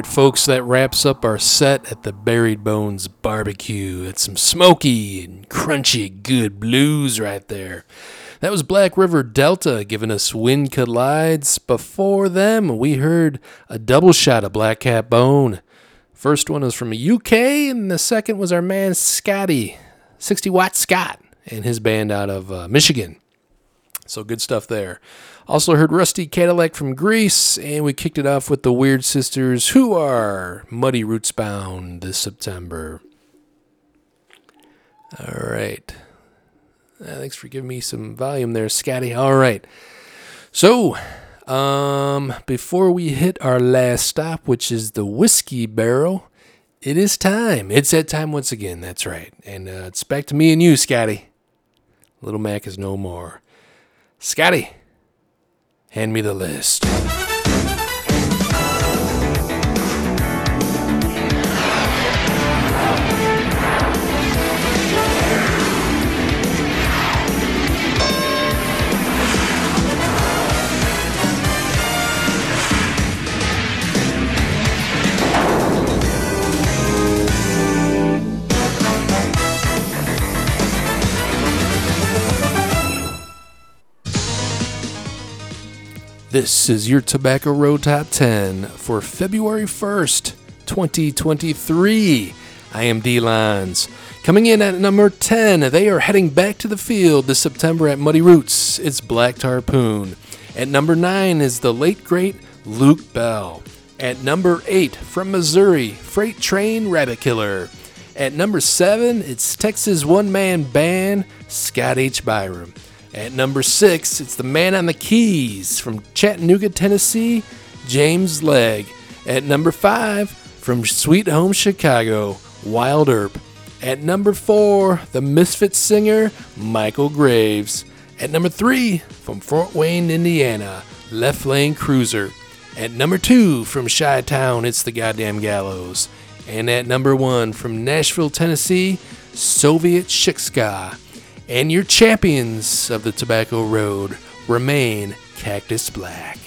Right, folks, that wraps up our set at the Buried Bones Barbecue. It's some smoky and crunchy good blues right there. That was Black River Delta giving us Wind Collides. Before them, we heard a double shot of Black Cat Bone. First one was from the UK, and the second was our man Scotty, 60 Watt Scott, and his band out of uh, Michigan. So good stuff there. Also heard Rusty Cadillac from Greece, and we kicked it off with the Weird Sisters, who are Muddy Roots Bound this September. All right. Uh, thanks for giving me some volume there, Scotty. All right. So, um, before we hit our last stop, which is the Whiskey Barrel, it is time. It's that time once again. That's right. And uh, it's back to me and you, Scotty. Little Mac is no more. Scotty, hand me the list. This is your Tobacco Road Top 10 for February 1st, 2023. I am D Lines. Coming in at number 10, they are heading back to the field this September at Muddy Roots. It's Black Tarpoon. At number 9 is the late great Luke Bell. At number 8, from Missouri, Freight Train Rabbit Killer. At number 7, it's Texas one man band Scott H. Biram. At number six, it's the man on the keys from Chattanooga, Tennessee, James Leg. At number five, from Sweet Home Chicago, Wild Earp. At number four, the Misfit singer, Michael Graves. At number three, from Fort Wayne, Indiana, Left Lane Cruiser. At number two, from Chi Town, it's the Goddamn Gallows. And at number one, from Nashville, Tennessee, Soviet Shikska. And your champions of the Tobacco Road remain Cactus Black.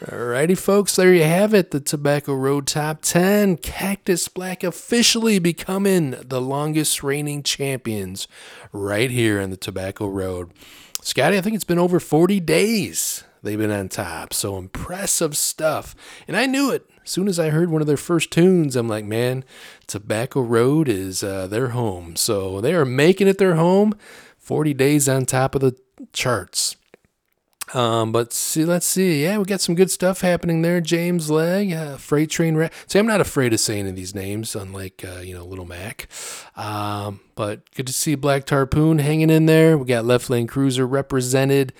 Alrighty, folks, there you have it. The Tobacco Road Top 10. Cactus Black officially becoming the longest reigning champions right here in the Tobacco Road. Scotty, I think it's been over 40 days they've been on top. So impressive stuff. And I knew it. As soon as I heard one of their first tunes, I'm like, man, Tobacco Road is uh, their home. So they are making it their home. 40 days on top of the charts. Um, but see, let's see. Yeah, we got some good stuff happening there. James Leg, uh, Freight Train. Ra- see, I'm not afraid of saying any of these names, unlike uh, you know Little Mac. Um, but good to see Black Tarpoon hanging in there. We got Left Lane Cruiser represented.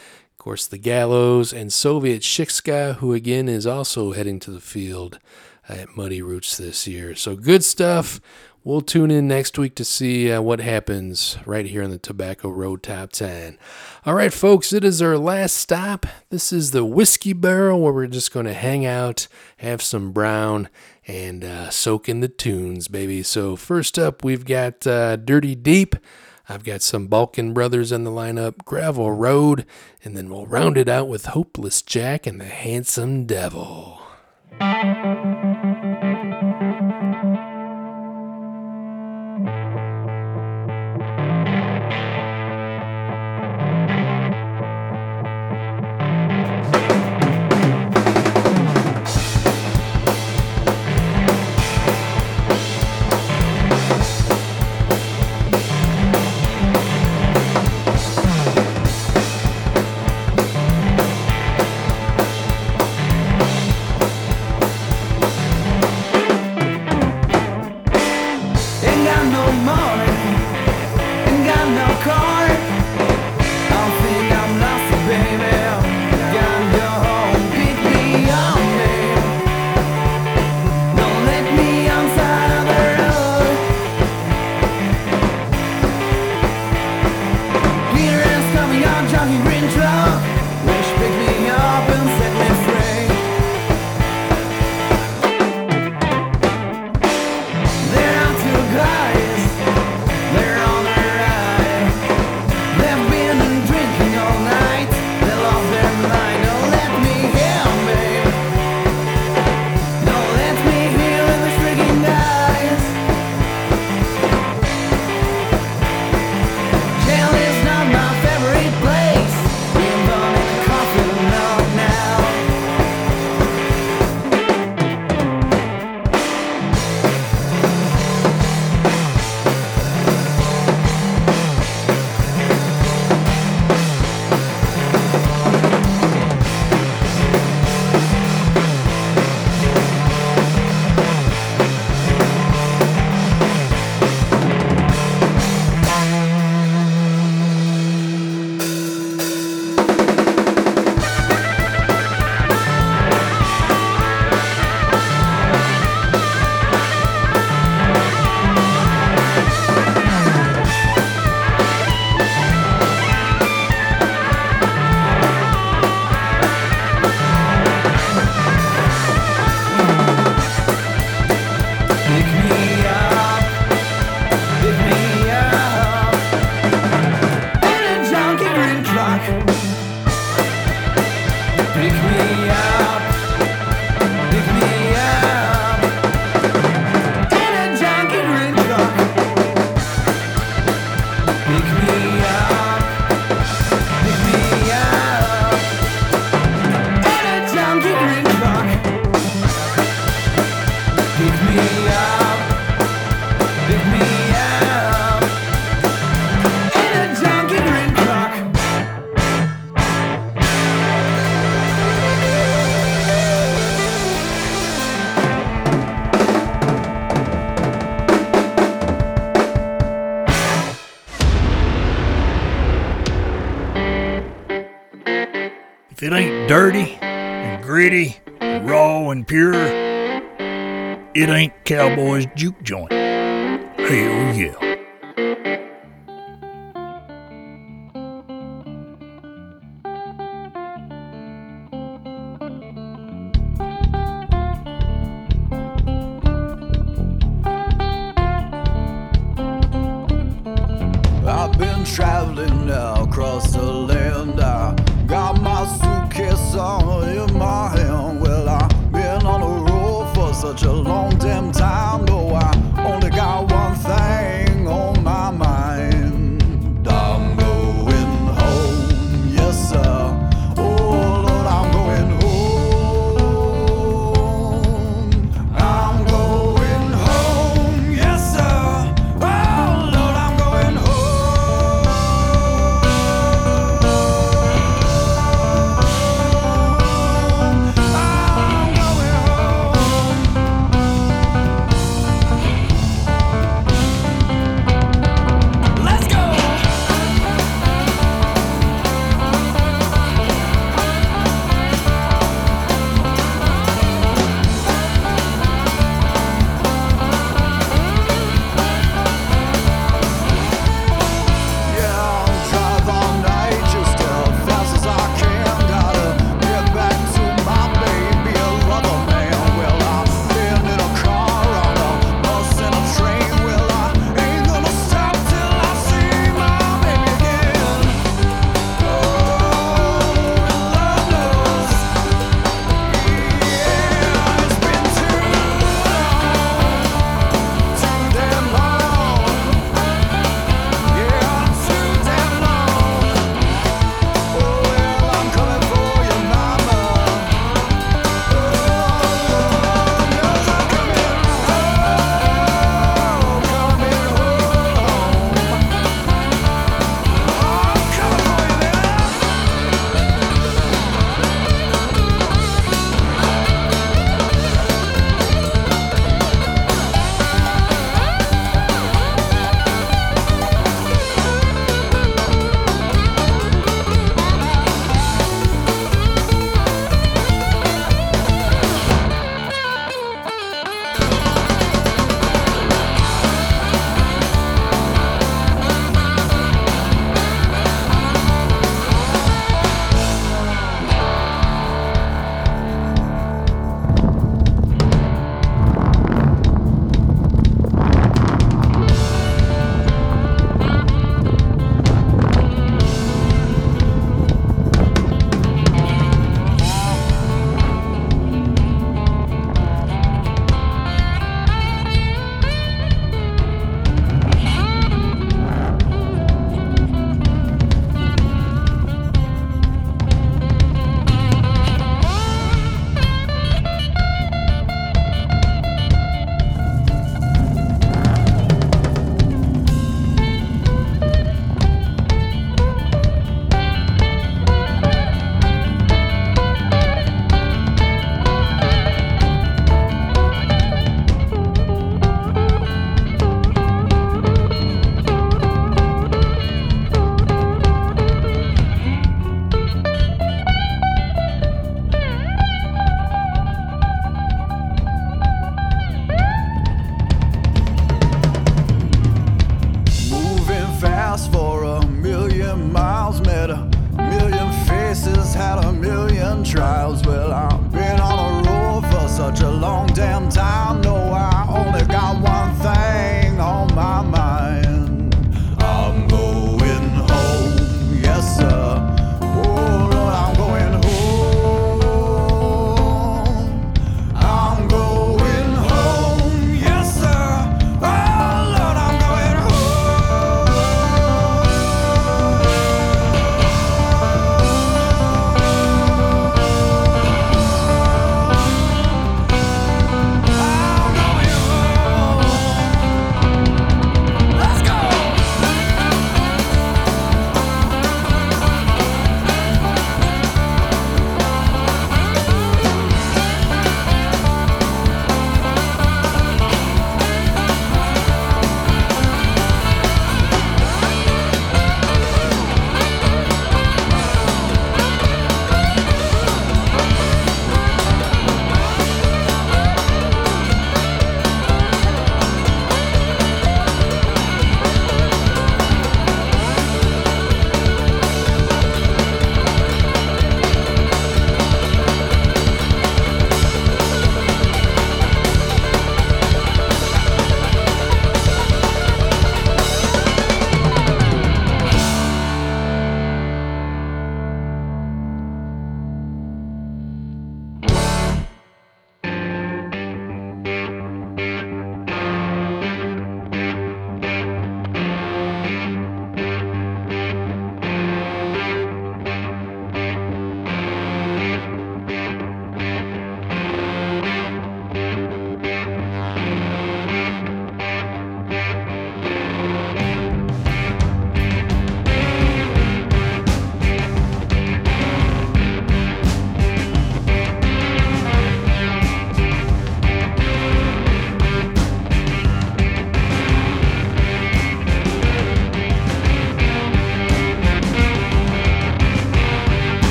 Course, the Gallows and Soviet Shikska, who again is also heading to the field at Muddy Roots this year. So good stuff. We'll tune in next week to see uh, what happens right here on the Tobacco Road Top 10. All right, folks, it is our last stop. This is the Whiskey Barrel where we're just going to hang out, have some brown, and uh, soak in the tunes, baby. So, first up, we've got uh, Dirty Deep. I've got some Balkun Brothers in the lineup, Gravel Road, and then we'll round it out with Hopeless Jack and the Handsome Devil.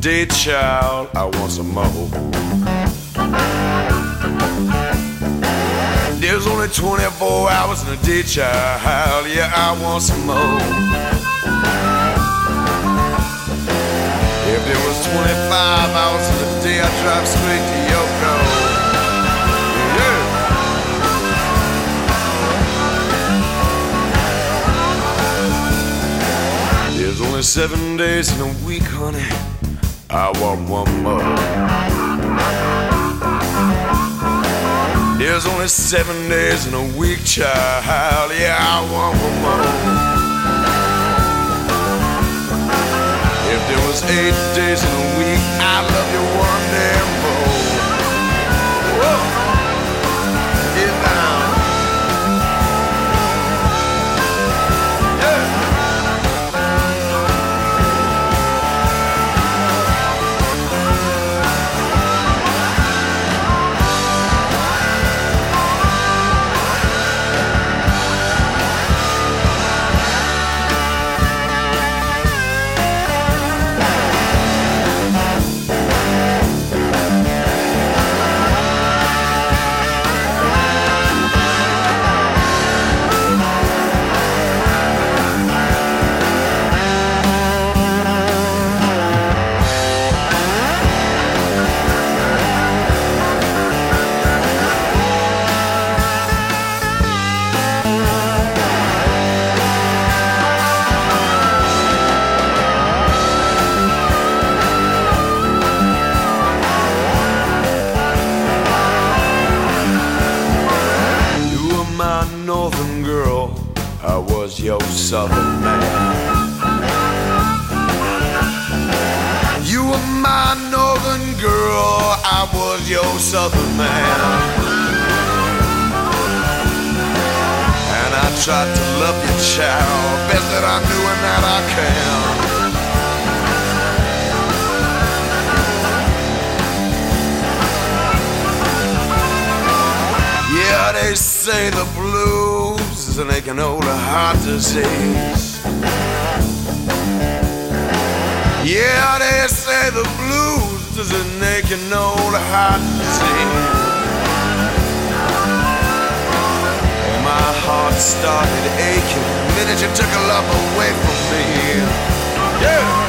Day, child. I want some more. There's only 24 hours in a day, child. Yeah, I want some more. If there was 25 hours in a day, I'd drive straight to your. Yeah. There's only seven days in a week, honey. I want one more. There's only seven days in a week, child. Yeah, I want one more. If there was eight days in a week, I'd love you one day more. Your southern man. You were my northern girl, I was your southern man. And I tried to love you, child, best that I knew and that I can. Yeah, they say the blues is an aching old heart disease. Yeah, they say the blues is an aching old heart disease. My heart started aching the minute you took a love away from me. Yeah.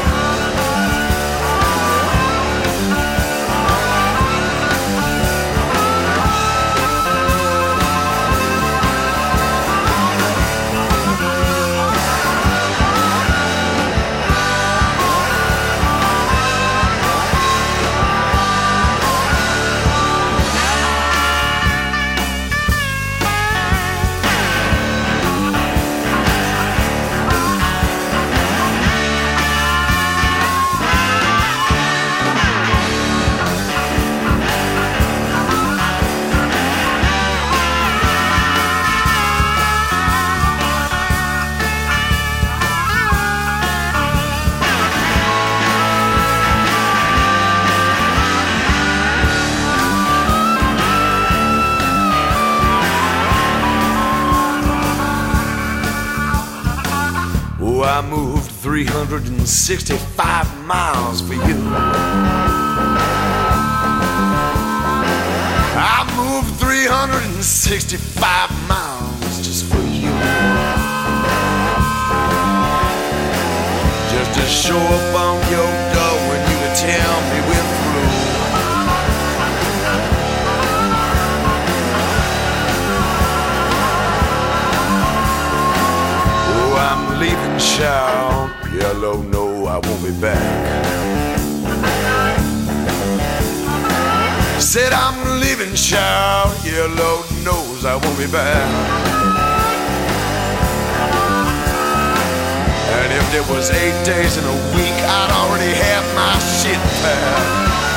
365 miles for you. I moved 365 miles just for you. Just to show up on your door when you would tell me we're through. Oh, I'm leaving, child. Yellow, no, I won't be back. Said I'm leaving, child. Yellow knows I won't be back. And if there was eight days in a week, I'd already have my shit packed.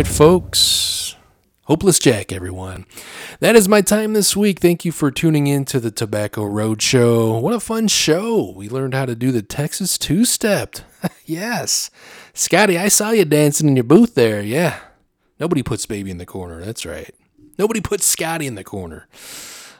Right, folks. Hopeless Jack, everyone. That is my time this week. Thank you for tuning in to the Tobacco Road Show. What a fun show. We learned how to do the Texas two step. yes. Scotty, I saw you dancing in your booth there. Yeah. Nobody puts baby in the corner. That's right. Nobody puts Scotty in the corner.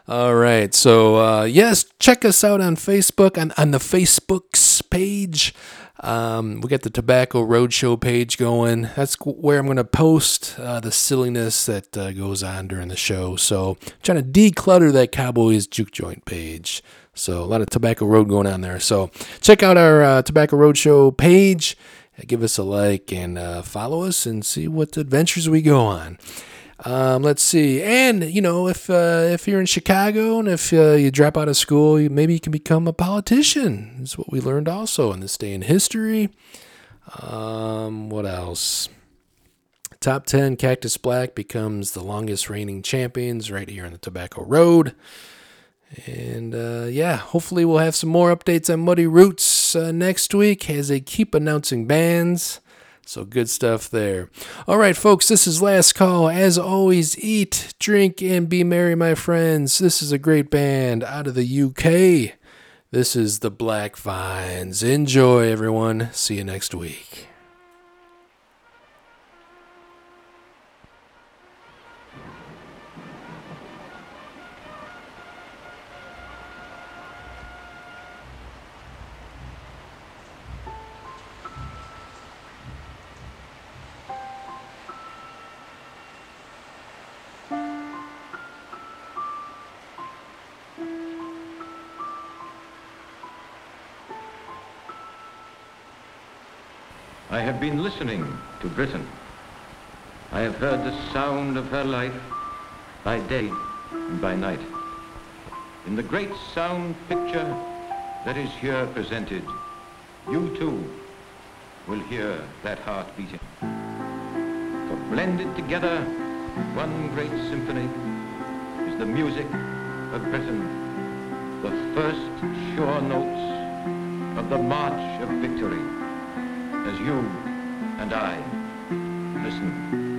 All right. So, uh, yes, check us out on Facebook, on, on the Facebook's page. Um, we got the Tobacco Roadshow page going. That's where I'm going to post uh, the silliness that uh, goes on during the show. So, trying to declutter that Cowboys Juke Joint page. So, a lot of Tobacco Road going on there. So, check out our uh, Tobacco Roadshow page. Give us a like and uh, follow us and see what adventures we go on. Um, let's see, and you know, if uh, if you're in Chicago and if uh, you drop out of school, you, maybe you can become a politician. That's what we learned also in this day in history. Um, what else? Top ten, Cactus Black becomes the longest reigning champions right here on the Tobacco Road. And uh, yeah, hopefully we'll have some more updates on Muddy Roots uh, next week as they keep announcing bands. So good stuff there. All right, folks, this is Last Call. As always, eat, drink, and be merry, my friends. This is a great band out of the UK. This is the Black Vines. Enjoy, everyone. See you next week. Listening to Britain. I have heard the sound of her life by day and by night. In the great sound picture that is here presented, you too will hear that heart beating. For blended together, one great symphony is the music of Britain, the first sure notes of the march of victory as you and I. Listen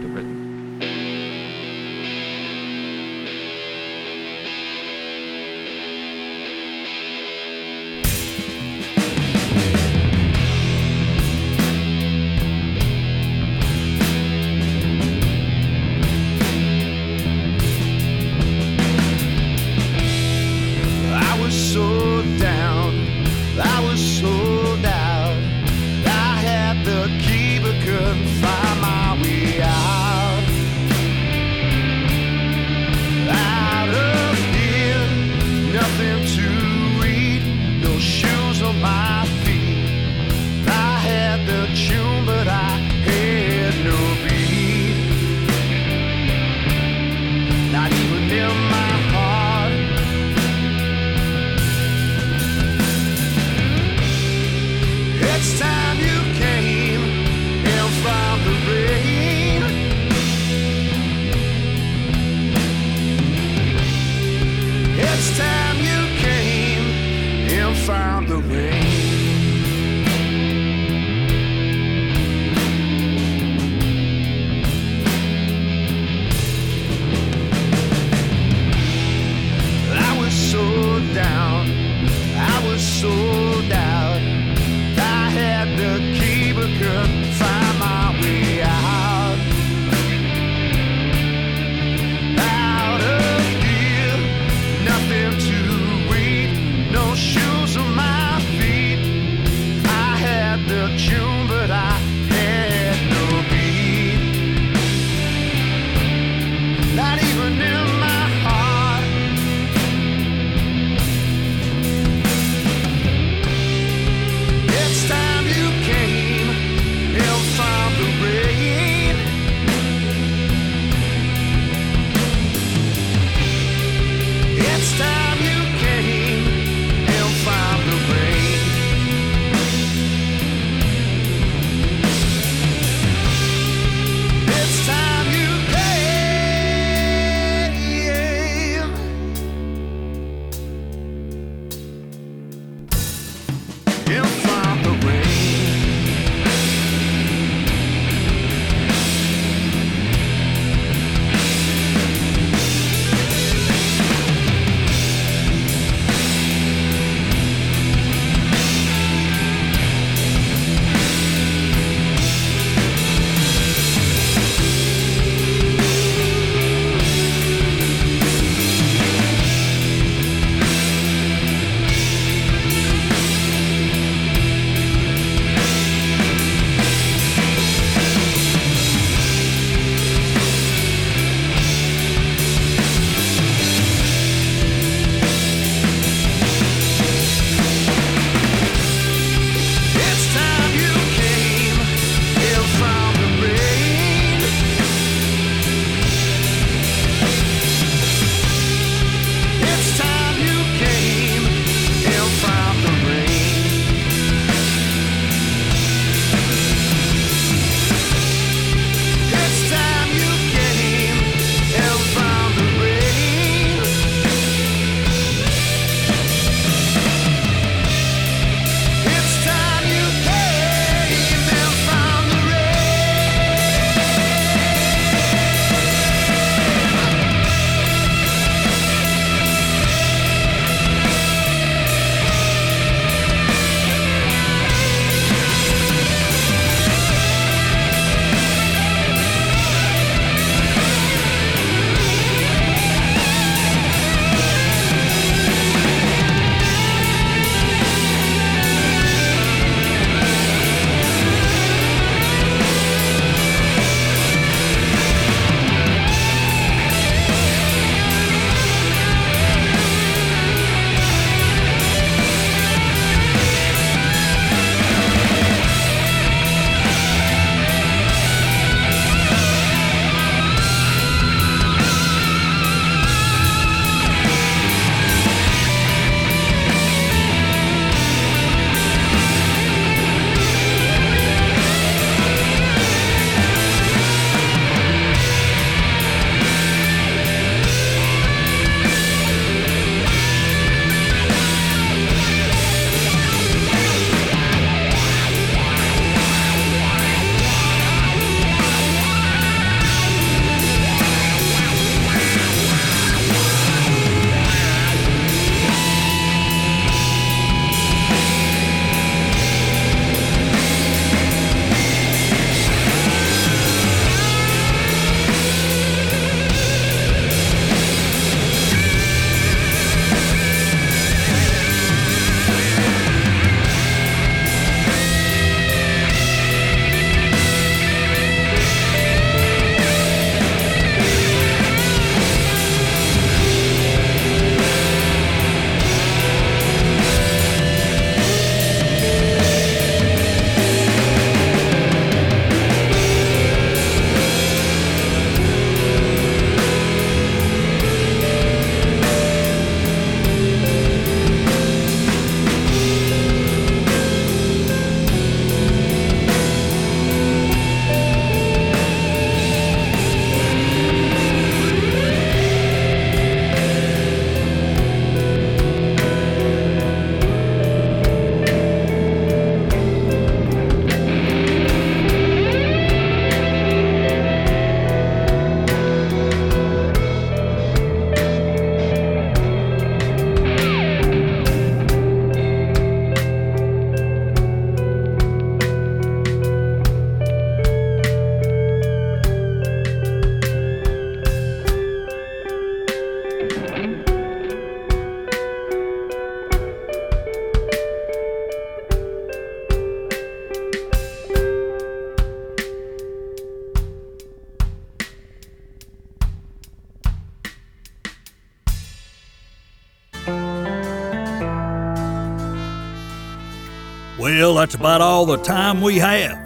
that's about all the time we have.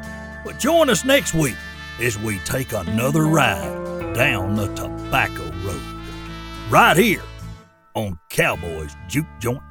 But join us next week as we take another ride down the Tobacco Road. Right here on Cowboys Juke Joint.